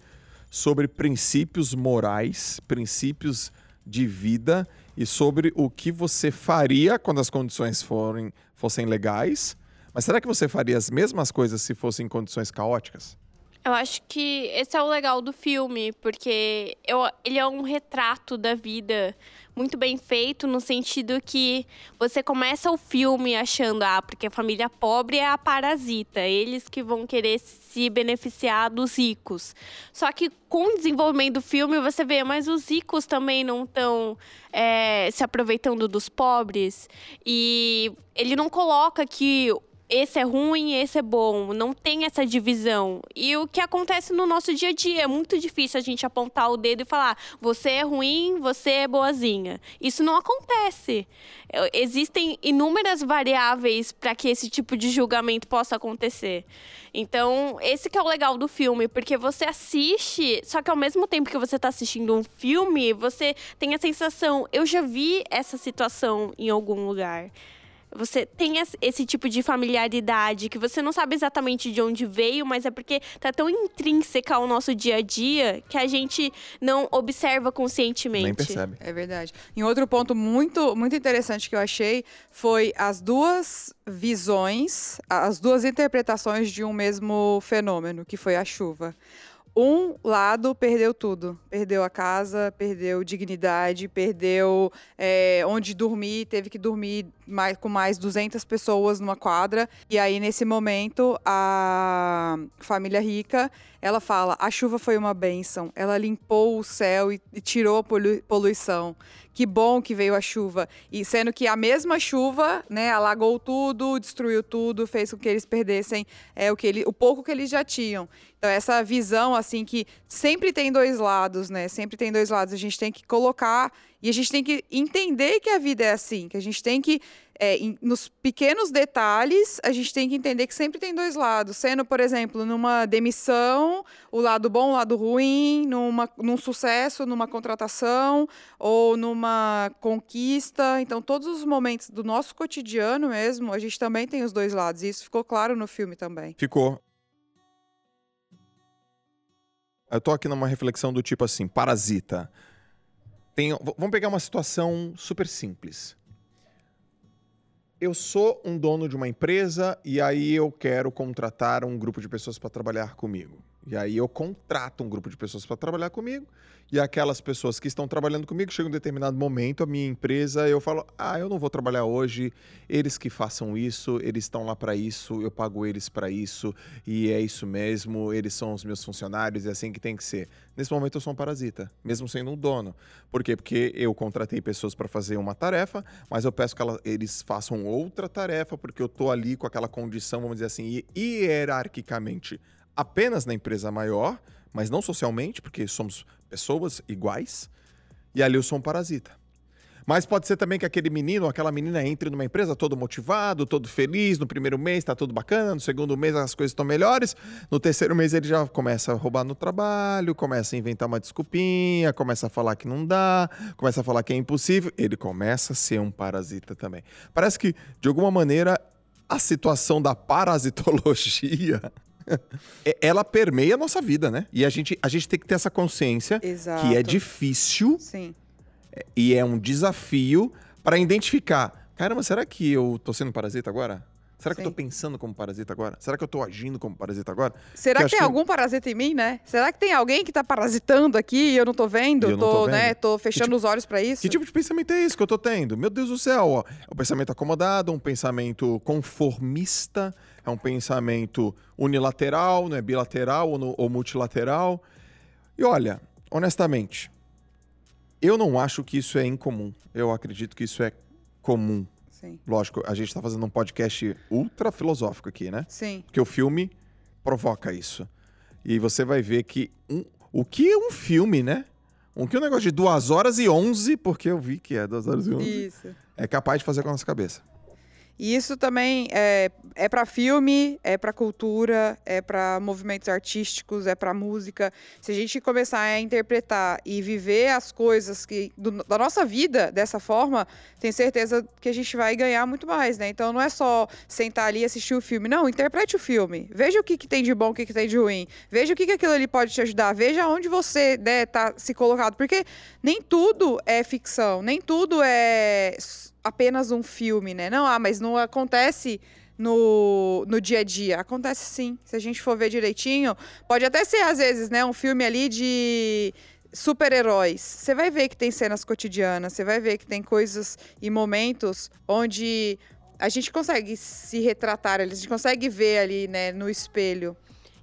sobre princípios morais, princípios de vida e sobre o que você faria quando as condições forem, fossem legais. Mas será que você faria as mesmas coisas se fossem condições caóticas? Eu acho que esse é o legal do filme, porque eu, ele é um retrato da vida muito bem feito, no sentido que você começa o filme achando, ah, porque a família pobre é a parasita, eles que vão querer se beneficiar dos ricos. Só que com o desenvolvimento do filme, você vê, mas os ricos também não estão é, se aproveitando dos pobres. E ele não coloca que esse é ruim, esse é bom. Não tem essa divisão. E o que acontece no nosso dia a dia? É muito difícil a gente apontar o dedo e falar: você é ruim, você é boazinha. Isso não acontece. Existem inúmeras variáveis para que esse tipo de julgamento possa acontecer. Então, esse que é o legal do filme, porque você assiste, só que ao mesmo tempo que você está assistindo um filme, você tem a sensação: eu já vi essa situação em algum lugar. Você tem esse tipo de familiaridade que você não sabe exatamente de onde veio, mas é porque tá tão intrínseca ao nosso dia a dia que a gente não observa conscientemente. Nem percebe. É verdade. E outro ponto muito, muito interessante que eu achei foi as duas visões, as duas interpretações de um mesmo fenômeno, que foi a chuva um lado perdeu tudo. Perdeu a casa, perdeu dignidade, perdeu é, onde dormir, teve que dormir mais, com mais 200 pessoas numa quadra. E aí, nesse momento, a família rica, ela fala, a chuva foi uma bênção. Ela limpou o céu e, e tirou a poluição que bom que veio a chuva. E sendo que a mesma chuva, né, alagou tudo, destruiu tudo, fez com que eles perdessem é, o, que ele, o pouco que eles já tinham. Então, essa visão, assim, que sempre tem dois lados, né? Sempre tem dois lados. A gente tem que colocar e a gente tem que entender que a vida é assim, que a gente tem que é, em, nos pequenos detalhes, a gente tem que entender que sempre tem dois lados. Sendo, por exemplo, numa demissão, o lado bom, o lado ruim, numa, num sucesso, numa contratação ou numa conquista. Então, todos os momentos do nosso cotidiano mesmo, a gente também tem os dois lados. E isso ficou claro no filme também. Ficou. Eu tô aqui numa reflexão do tipo assim, parasita. Tem, vamos pegar uma situação super simples eu sou um dono de uma empresa e aí eu quero contratar um grupo de pessoas para trabalhar comigo. E aí eu contrato um grupo de pessoas para trabalhar comigo e aquelas pessoas que estão trabalhando comigo chegam um determinado momento, a minha empresa, eu falo: "Ah, eu não vou trabalhar hoje, eles que façam isso, eles estão lá para isso, eu pago eles para isso e é isso mesmo, eles são os meus funcionários, é assim que tem que ser". Nesse momento eu sou um parasita, mesmo sendo um dono. Por quê? Porque eu contratei pessoas para fazer uma tarefa, mas eu peço que ela, eles façam outra tarefa porque eu tô ali com aquela condição, vamos dizer assim, hierarquicamente apenas na empresa maior, mas não socialmente, porque somos pessoas iguais. E ali eu sou um parasita. Mas pode ser também que aquele menino ou aquela menina entre numa empresa todo motivado, todo feliz. No primeiro mês está tudo bacana, no segundo mês as coisas estão melhores. No terceiro mês ele já começa a roubar no trabalho, começa a inventar uma desculpinha, começa a falar que não dá, começa a falar que é impossível. Ele começa a ser um parasita também. Parece que, de alguma maneira, a situação da parasitologia ela permeia a nossa vida, né? E a gente, a gente tem que ter essa consciência Exato. que é difícil Sim. É, e é um desafio para identificar. Caramba, será que eu tô sendo parasita agora? Será que Sim. eu tô pensando como parasita agora? Será que eu tô agindo como parasita agora? Será que tem que... algum parasita em mim, né? Será que tem alguém que tá parasitando aqui e eu não tô vendo? Eu tô, tô vendo. né? Tô fechando tipo, os olhos para isso. Que tipo de pensamento é esse que eu tô tendo? Meu Deus do céu, ó. É um pensamento acomodado, um pensamento conformista, é um pensamento unilateral, não é bilateral ou, no, ou multilateral. E olha, honestamente, eu não acho que isso é incomum. Eu acredito que isso é comum. Sim. Lógico, a gente está fazendo um podcast ultra filosófico aqui, né? Sim. Porque o filme provoca isso. E você vai ver que um, o que é um filme, né? Um que é um negócio de 2 horas e 11, porque eu vi que é 2 horas e 11. Isso. É capaz de fazer com a nossa cabeça. E isso também é, é para filme, é para cultura, é para movimentos artísticos, é para música. Se a gente começar a interpretar e viver as coisas que do, da nossa vida dessa forma, tenho certeza que a gente vai ganhar muito mais, né? Então não é só sentar ali e assistir o filme, não, interprete o filme. Veja o que, que tem de bom, o que, que tem de ruim. Veja o que, que aquilo ali pode te ajudar. Veja onde você né, tá se colocado, porque nem tudo é ficção, nem tudo é apenas um filme, né? Não, ah, mas não acontece no, no dia a dia. Acontece sim. Se a gente for ver direitinho, pode até ser, às vezes, né, um filme ali de super-heróis. Você vai ver que tem cenas cotidianas, você vai ver que tem coisas e momentos onde a gente consegue se retratar, a gente consegue ver ali, né, no espelho.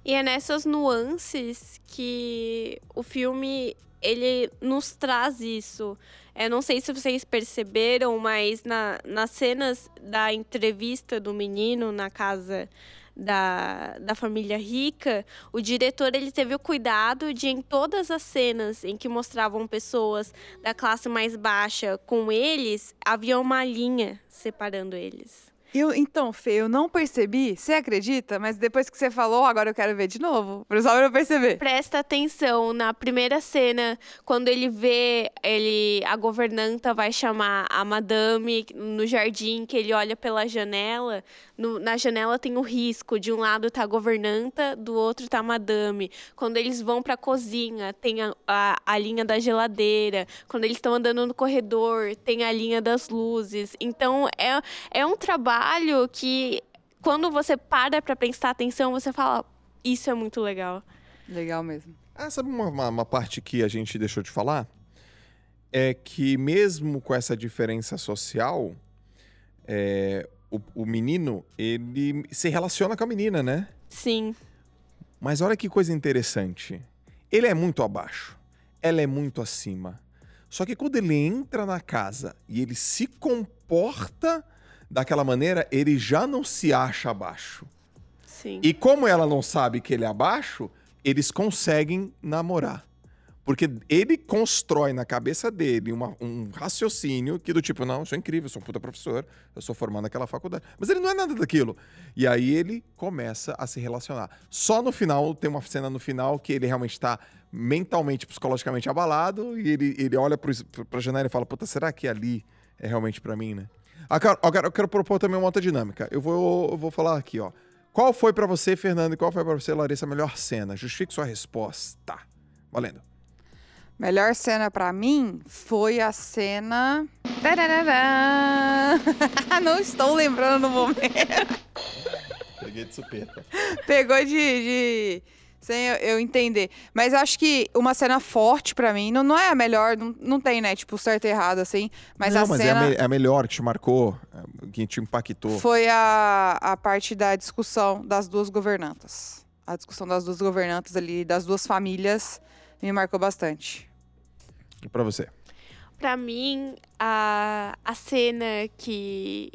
E é nessas nuances que o filme ele nos traz isso. Eu não sei se vocês perceberam, mas na, nas cenas da entrevista do menino na casa da, da família rica, o diretor ele teve o cuidado de em todas as cenas em que mostravam pessoas da classe mais baixa com eles, havia uma linha separando eles. Eu, então, Fê, eu não percebi, você acredita? Mas depois que você falou, agora eu quero ver de novo. Só pra eu perceber. Presta atenção na primeira cena, quando ele vê, ele, a governanta vai chamar a madame no jardim, que ele olha pela janela. No, na janela tem o risco, de um lado tá a governanta, do outro tá a madame. Quando eles vão pra cozinha, tem a, a, a linha da geladeira. Quando eles estão andando no corredor, tem a linha das luzes. Então, é, é um trabalho trabalho que quando você para para prestar atenção, você fala, isso é muito legal. Legal mesmo. Ah, sabe uma, uma, uma parte que a gente deixou de falar? É que mesmo com essa diferença social, é, o, o menino, ele se relaciona com a menina, né? Sim. Mas olha que coisa interessante. Ele é muito abaixo, ela é muito acima. Só que quando ele entra na casa e ele se comporta daquela maneira, ele já não se acha abaixo. Sim. E como ela não sabe que ele é abaixo, eles conseguem namorar. Porque ele constrói na cabeça dele uma, um raciocínio que do tipo, não, eu sou incrível, eu sou um puta professor, eu sou formado naquela faculdade. Mas ele não é nada daquilo. E aí ele começa a se relacionar. Só no final, tem uma cena no final que ele realmente está mentalmente, psicologicamente abalado e ele, ele olha pro, pra janela e fala, puta, será que ali é realmente para mim, né? Agora, eu quero propor também uma outra dinâmica. Eu vou, eu vou falar aqui, ó. Qual foi para você, Fernando, e qual foi para você, Larissa, a melhor cena? Justifique sua resposta. Valendo. Melhor cena para mim foi a cena. Não estou lembrando no momento. Peguei de supeta. Pegou de, de sem eu, entender. Mas acho que uma cena forte para mim, não, não é a melhor, não, não tem, né? Tipo, certo e errado, assim. Mas não, a mas cena. É a, me, é a melhor que te marcou, que te impactou. Foi a, a parte da discussão das duas governantas. A discussão das duas governantas ali, das duas famílias, me marcou bastante. E pra você? Pra mim, a, a cena que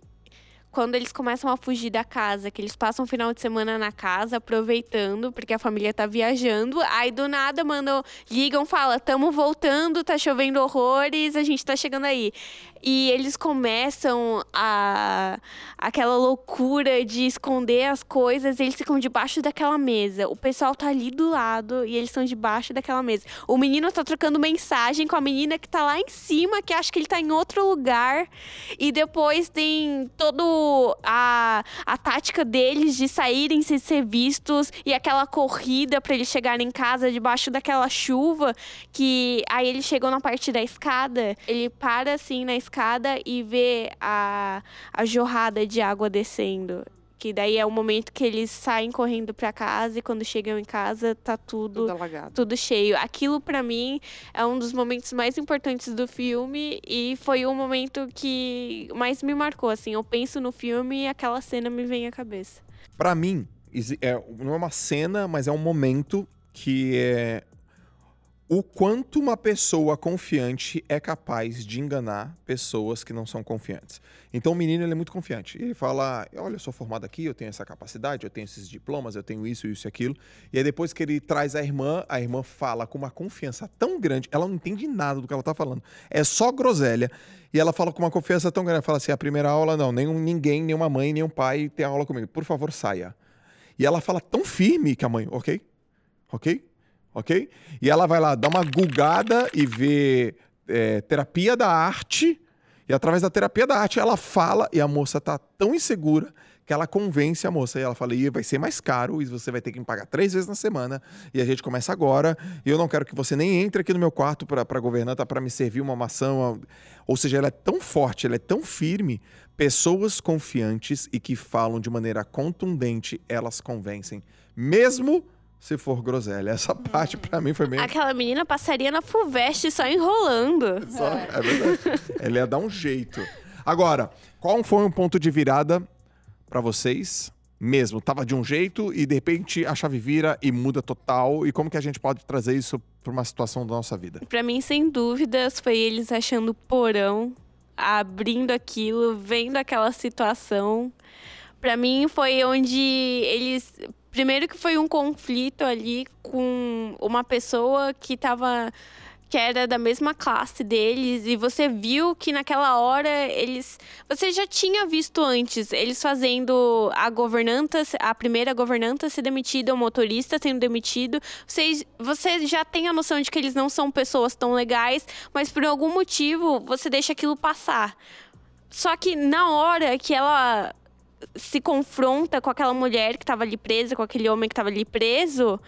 quando eles começam a fugir da casa, que eles passam o final de semana na casa, aproveitando, porque a família tá viajando. Aí do nada mandam, ligam, fala: "Tamo voltando, tá chovendo horrores, a gente tá chegando aí". E eles começam a aquela loucura de esconder as coisas, eles ficam debaixo daquela mesa. O pessoal tá ali do lado e eles estão debaixo daquela mesa. O menino tá trocando mensagem com a menina que tá lá em cima, que acha que ele tá em outro lugar. E depois tem todo a, a tática deles de saírem sem ser vistos e aquela corrida para eles chegarem em casa debaixo daquela chuva, que aí eles chegam na parte da escada, ele para assim na escada escada e vê a, a jorrada de água descendo. Que daí é o momento que eles saem correndo para casa e quando chegam em casa tá tudo tudo, tudo cheio. Aquilo para mim é um dos momentos mais importantes do filme e foi o momento que mais me marcou assim. Eu penso no filme e aquela cena me vem à cabeça. Para mim, é, não é uma cena, mas é um momento que é o quanto uma pessoa confiante é capaz de enganar pessoas que não são confiantes. Então o menino ele é muito confiante. Ele fala: Olha, eu sou formado aqui, eu tenho essa capacidade, eu tenho esses diplomas, eu tenho isso, isso e aquilo. E aí depois que ele traz a irmã, a irmã fala com uma confiança tão grande, ela não entende nada do que ela está falando. É só groselha. E ela fala com uma confiança tão grande, ela fala assim: a primeira aula, não, nenhum, ninguém, nenhuma mãe, nenhum pai tem aula comigo. Por favor, saia. E ela fala tão firme que a mãe, ok? Ok? Ok? E ela vai lá dar uma gulgada e ver é, terapia da arte. E através da terapia da arte ela fala e a moça tá tão insegura que ela convence a moça e ela fala: "E vai ser mais caro e você vai ter que me pagar três vezes na semana e a gente começa agora e eu não quero que você nem entre aqui no meu quarto para para governanta para me servir uma maçã". uma-" Ou seja, ela é tão forte, ela é tão firme. Pessoas confiantes e que falam de maneira contundente, elas convencem, mesmo se for groselha. Essa parte pra mim foi meio Aquela menina passaria na Fulvestre só enrolando. só, é verdade. Ela ia dar um jeito. Agora, qual foi um ponto de virada pra vocês? Mesmo, tava de um jeito e de repente a chave vira e muda total. E como que a gente pode trazer isso pra uma situação da nossa vida? Pra mim, sem dúvidas, foi eles achando porão, abrindo aquilo, vendo aquela situação. Pra mim, foi onde eles. Primeiro que foi um conflito ali com uma pessoa que tava. que era da mesma classe deles, e você viu que naquela hora eles. Você já tinha visto antes eles fazendo a governanta, a primeira governanta ser demitida, o motorista sendo demitido. Você, você já tem a noção de que eles não são pessoas tão legais, mas por algum motivo você deixa aquilo passar. Só que na hora que ela se confronta com aquela mulher que estava ali presa, com aquele homem que estava ali preso,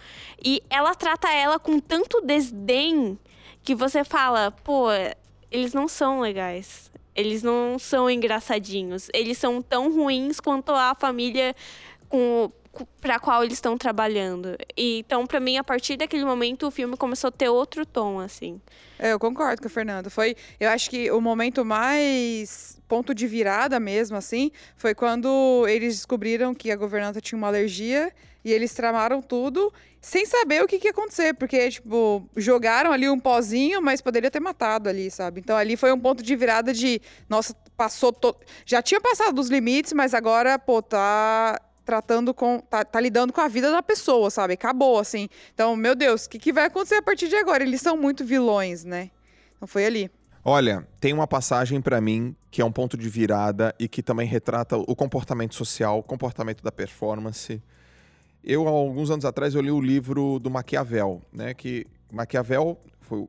e ela trata ela com tanto desdém que você fala, pô, eles não são legais. Eles não são engraçadinhos. Eles são tão ruins quanto a família com para qual eles estão trabalhando. E, então, para mim, a partir daquele momento, o filme começou a ter outro tom, assim. É, eu concordo com a Fernanda. Foi, eu acho que o momento mais ponto de virada mesmo, assim, foi quando eles descobriram que a governanta tinha uma alergia e eles tramaram tudo sem saber o que, que ia acontecer, porque, tipo, jogaram ali um pozinho, mas poderia ter matado ali, sabe? Então ali foi um ponto de virada de, nossa, passou. To... Já tinha passado dos limites, mas agora, pô, tá tratando com. Tá, tá, lidando com a vida da pessoa, sabe? Acabou, assim. Então, meu Deus, o que, que vai acontecer a partir de agora? Eles são muito vilões, né? Então foi ali. Olha, tem uma passagem para mim que é um ponto de virada e que também retrata o comportamento social, o comportamento da performance. Eu, há alguns anos atrás, eu li o livro do Maquiavel, né? Que Maquiavel foi o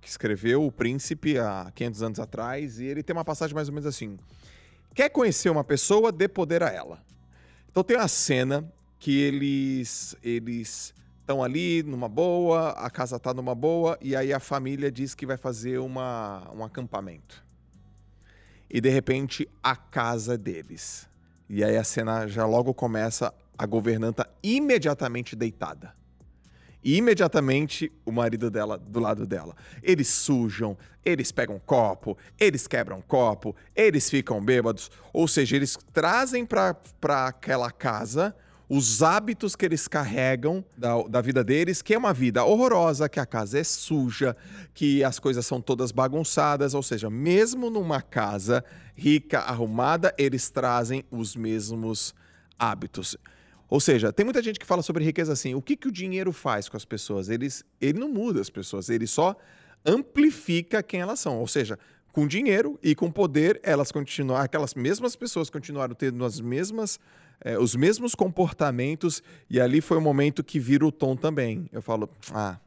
que escreveu O Príncipe há 500 anos atrás e ele tem uma passagem mais ou menos assim. Quer conhecer uma pessoa, dê poder a ela. Então tem uma cena que eles eles estão ali numa boa, a casa tá numa boa e aí a família diz que vai fazer uma, um acampamento. E de repente a casa é deles. E aí a cena já logo começa a governanta imediatamente deitada. E imediatamente o marido dela do lado dela. Eles sujam, eles pegam copo, eles quebram copo, eles ficam bêbados. Ou seja, eles trazem para aquela casa os hábitos que eles carregam da, da vida deles, que é uma vida horrorosa, que a casa é suja, que as coisas são todas bagunçadas. Ou seja, mesmo numa casa rica, arrumada, eles trazem os mesmos hábitos. Ou seja, tem muita gente que fala sobre riqueza assim. O que, que o dinheiro faz com as pessoas? Eles, ele não muda as pessoas, ele só amplifica quem elas são. Ou seja, com dinheiro e com poder, elas continuaram, aquelas mesmas pessoas continuaram tendo as mesmas, eh, os mesmos comportamentos, e ali foi o momento que vira o tom também. Eu falo, ah,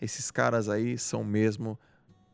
esses caras aí são mesmo.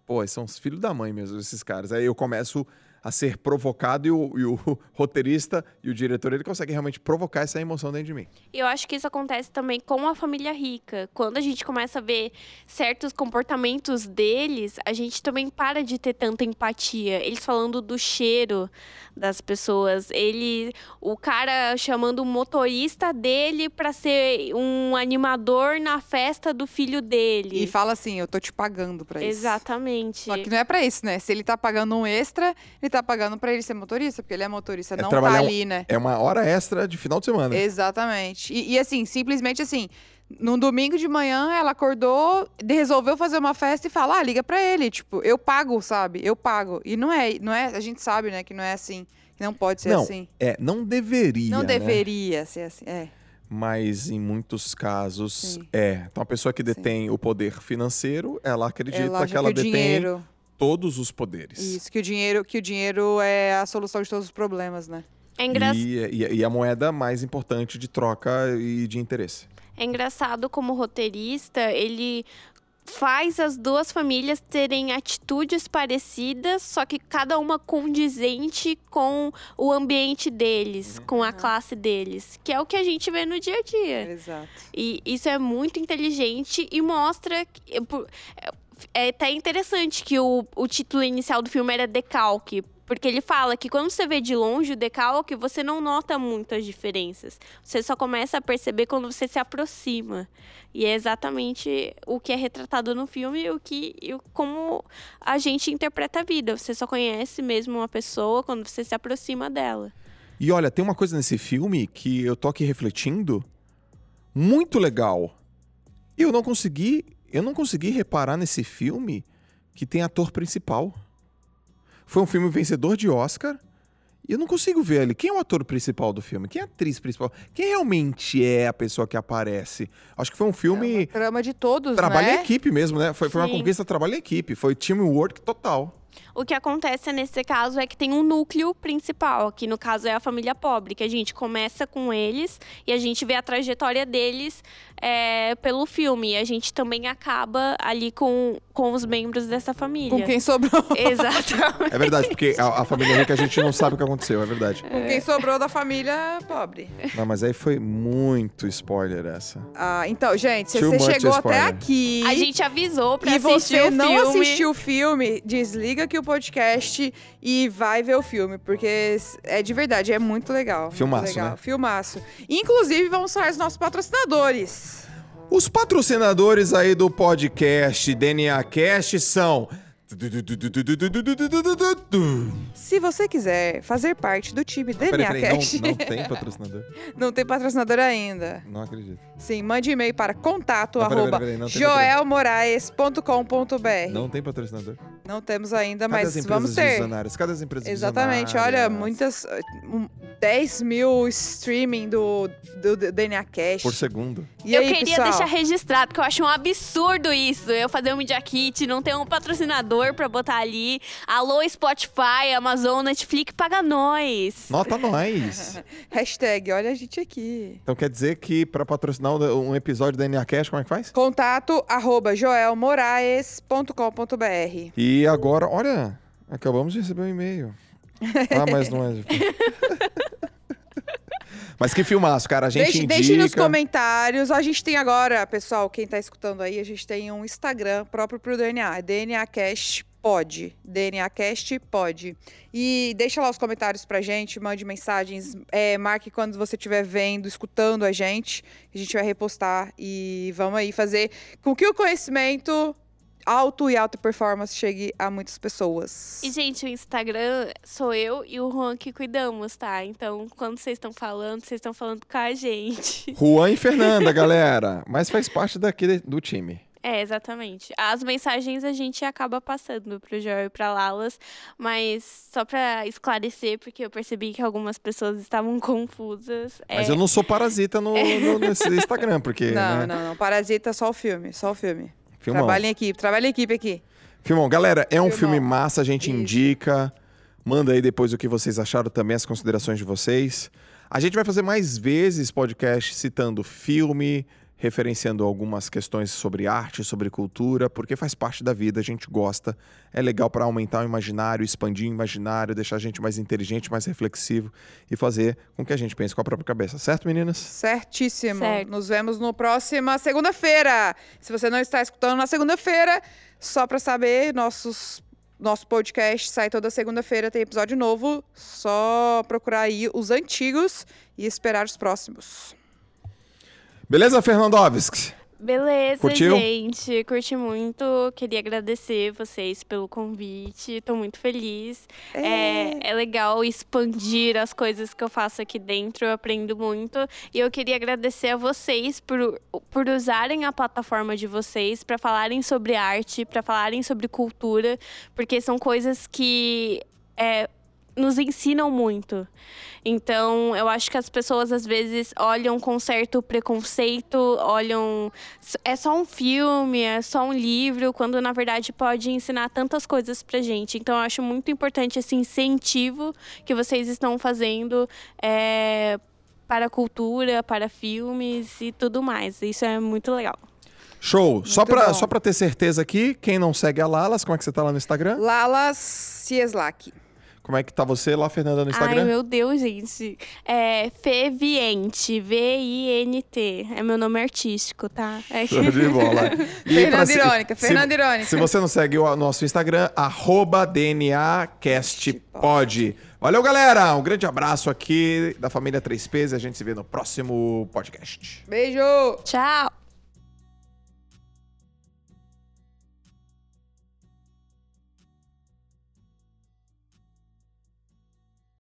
Pô, são os filhos da mãe mesmo, esses caras. Aí eu começo a ser provocado e o, e o, roteirista e o diretor ele consegue realmente provocar essa emoção dentro de mim. E eu acho que isso acontece também com a família rica. Quando a gente começa a ver certos comportamentos deles, a gente também para de ter tanta empatia. Eles falando do cheiro das pessoas, ele, o cara chamando o motorista dele para ser um animador na festa do filho dele. E fala assim, eu tô te pagando para isso. Exatamente. Só que não é para isso, né? Se ele tá pagando um extra, ele tá pagando para ele ser motorista, porque ele é motorista, é não tá ali, né? É uma hora extra de final de semana. Exatamente. E, e assim, simplesmente assim, num domingo de manhã, ela acordou, resolveu fazer uma festa e falar, ah, liga pra ele, tipo, eu pago, sabe? Eu pago. E não é, não é, a gente sabe, né, que não é assim, que não pode ser não, assim. É, não deveria, Não né? deveria ser assim, é. Mas em muitos casos Sim. é. Então a pessoa que detém Sim. o poder financeiro, ela acredita ela que ela que detém dinheiro... todos os poderes. Isso, que o dinheiro, que o dinheiro é a solução de todos os problemas, né? É engraçado. E, e, e, a moeda mais importante de troca e de interesse. É engraçado como roteirista, ele faz as duas famílias terem atitudes parecidas, só que cada uma condizente com o ambiente deles, com a classe deles, que é o que a gente vê no dia a dia. Exato. E isso é muito inteligente e mostra. É até interessante que o, o título inicial do filme era Decalque, porque ele fala que quando você vê de longe o decalque, você não nota muitas diferenças. Você só começa a perceber quando você se aproxima. E é exatamente o que é retratado no filme o que e como a gente interpreta a vida. Você só conhece mesmo uma pessoa quando você se aproxima dela. E olha, tem uma coisa nesse filme que eu tô aqui refletindo muito legal. Eu não consegui, eu não consegui reparar nesse filme que tem ator principal. Foi um filme vencedor de Oscar. E eu não consigo ver ali. Quem é o ator principal do filme? Quem é a atriz principal? Quem realmente é a pessoa que aparece? Acho que foi um filme. É uma trama de todos, trabalho né? em equipe mesmo, né? Foi, foi uma conquista trabalho em equipe. Foi teamwork total. O que acontece nesse caso é que tem um núcleo principal, que no caso é a família pobre, que a gente começa com eles e a gente vê a trajetória deles é, pelo filme. E a gente também acaba ali com, com os membros dessa família. Com quem sobrou. Exatamente. É verdade, porque a, a família rica a gente não sabe o que aconteceu, é verdade. Com quem sobrou da família pobre. Não, mas aí foi muito spoiler essa. Ah, então, gente, Too você chegou spoiler. até aqui. A gente avisou pra e assistir você o não filme. assistiu o filme, desliga aqui o podcast e vai ver o filme, porque é de verdade, é muito legal. muito Filmaço, legal. né? Filmaço. Inclusive, vamos falar dos nossos patrocinadores. Os patrocinadores aí do podcast DNA Cast são. Se você quiser fazer parte do time DNA Peraí, peraí, Cash, não, não tem patrocinador? não tem patrocinador ainda. Não acredito. Sim, mande e-mail para contato Não, arroba joelmoraes.com.br. Não tem patrocinador. Não temos ainda, Cadê mas vamos ter. visionárias? Cadê as empresas Exatamente, olha, muitas. um, 10 mil streaming do, do, do DNA Cash. Por segundo. E eu aí, queria pessoal? deixar registrado, porque eu acho um absurdo isso. Eu fazer um Media Kit, não ter um patrocinador pra botar ali. Alô, Spotify, Amazon, Netflix, paga nós. Nota nós. Hashtag, olha a gente aqui. Então quer dizer que pra patrocinar um um episódio da DNA Cash, como é que faz? Contato arroba joelmoraes.com.br. E agora, olha, acabamos de receber um e-mail. Ah, mas não é. mas que filmaço, cara. A gente Deixe, indica. deixe nos comentários. A gente tem agora, pessoal, quem tá escutando aí, a gente tem um Instagram próprio pro DNA. DNA Cast Pod. DNA Cast Pod. E deixa lá os comentários pra gente, mande mensagens, é, marque quando você estiver vendo, escutando a gente. A gente vai repostar e vamos aí fazer com que o conhecimento alto e alta performance chegue a muitas pessoas. E, gente, o Instagram sou eu e o Juan que cuidamos, tá? Então, quando vocês estão falando, vocês estão falando com a gente. Juan e Fernanda, galera. Mas faz parte daqui do time. É, exatamente. As mensagens a gente acaba passando pro Joel e pra Lalas, mas só pra esclarecer, porque eu percebi que algumas pessoas estavam confusas. Mas é, eu não sou parasita no, no- nesse Instagram, porque. Não, né? não, não. Parasita só o filme, só o filme. Filmão. Trabalha em equipe, trabalha em equipe aqui. Filmão, galera, é um Filmão. filme massa, a gente Isso. indica. Manda aí depois o que vocês acharam também, as considerações de vocês. A gente vai fazer mais vezes podcast citando filme, referenciando algumas questões sobre arte, sobre cultura, porque faz parte da vida, a gente gosta. É legal para aumentar o imaginário, expandir o imaginário, deixar a gente mais inteligente, mais reflexivo e fazer com que a gente pense com a própria cabeça, certo, meninas? Certíssimo. Certo. Nos vemos no próxima segunda-feira. Se você não está escutando na segunda-feira, só para saber, nossos nosso podcast sai toda segunda-feira, tem episódio novo. Só procurar aí os antigos e esperar os próximos. Beleza, Fernandovski? Beleza, Curtiu? gente. Curti muito. Queria agradecer vocês pelo convite. Tô muito feliz. É, é legal expandir as coisas que eu faço aqui dentro. Eu aprendo muito. E eu queria agradecer a vocês por, por usarem a plataforma de vocês para falarem sobre arte, para falarem sobre cultura, porque são coisas que. é, nos ensinam muito. Então, eu acho que as pessoas às vezes olham com certo preconceito, olham é só um filme, é só um livro, quando na verdade pode ensinar tantas coisas pra gente. Então, eu acho muito importante esse incentivo que vocês estão fazendo é, para a cultura, para filmes e tudo mais. Isso é muito legal. Show. Só Muito pra, bom. só pra ter certeza aqui, quem não segue a Lalas, como é que você tá lá no Instagram? Lalas Cieslak. Como é que tá você lá, Fernanda, no Instagram? Ai, meu Deus, gente. É Feviente, V-I-N-T. É meu nome artístico, tá? É Show de bola. E Fernanda pra se- Irônica, se- Fernanda Irônica. Se você não segue o nosso Instagram, arroba DNAcastPod. Valeu, galera! Um grande abraço aqui da família 3Ps e a gente se vê no próximo podcast. Beijo! Tchau!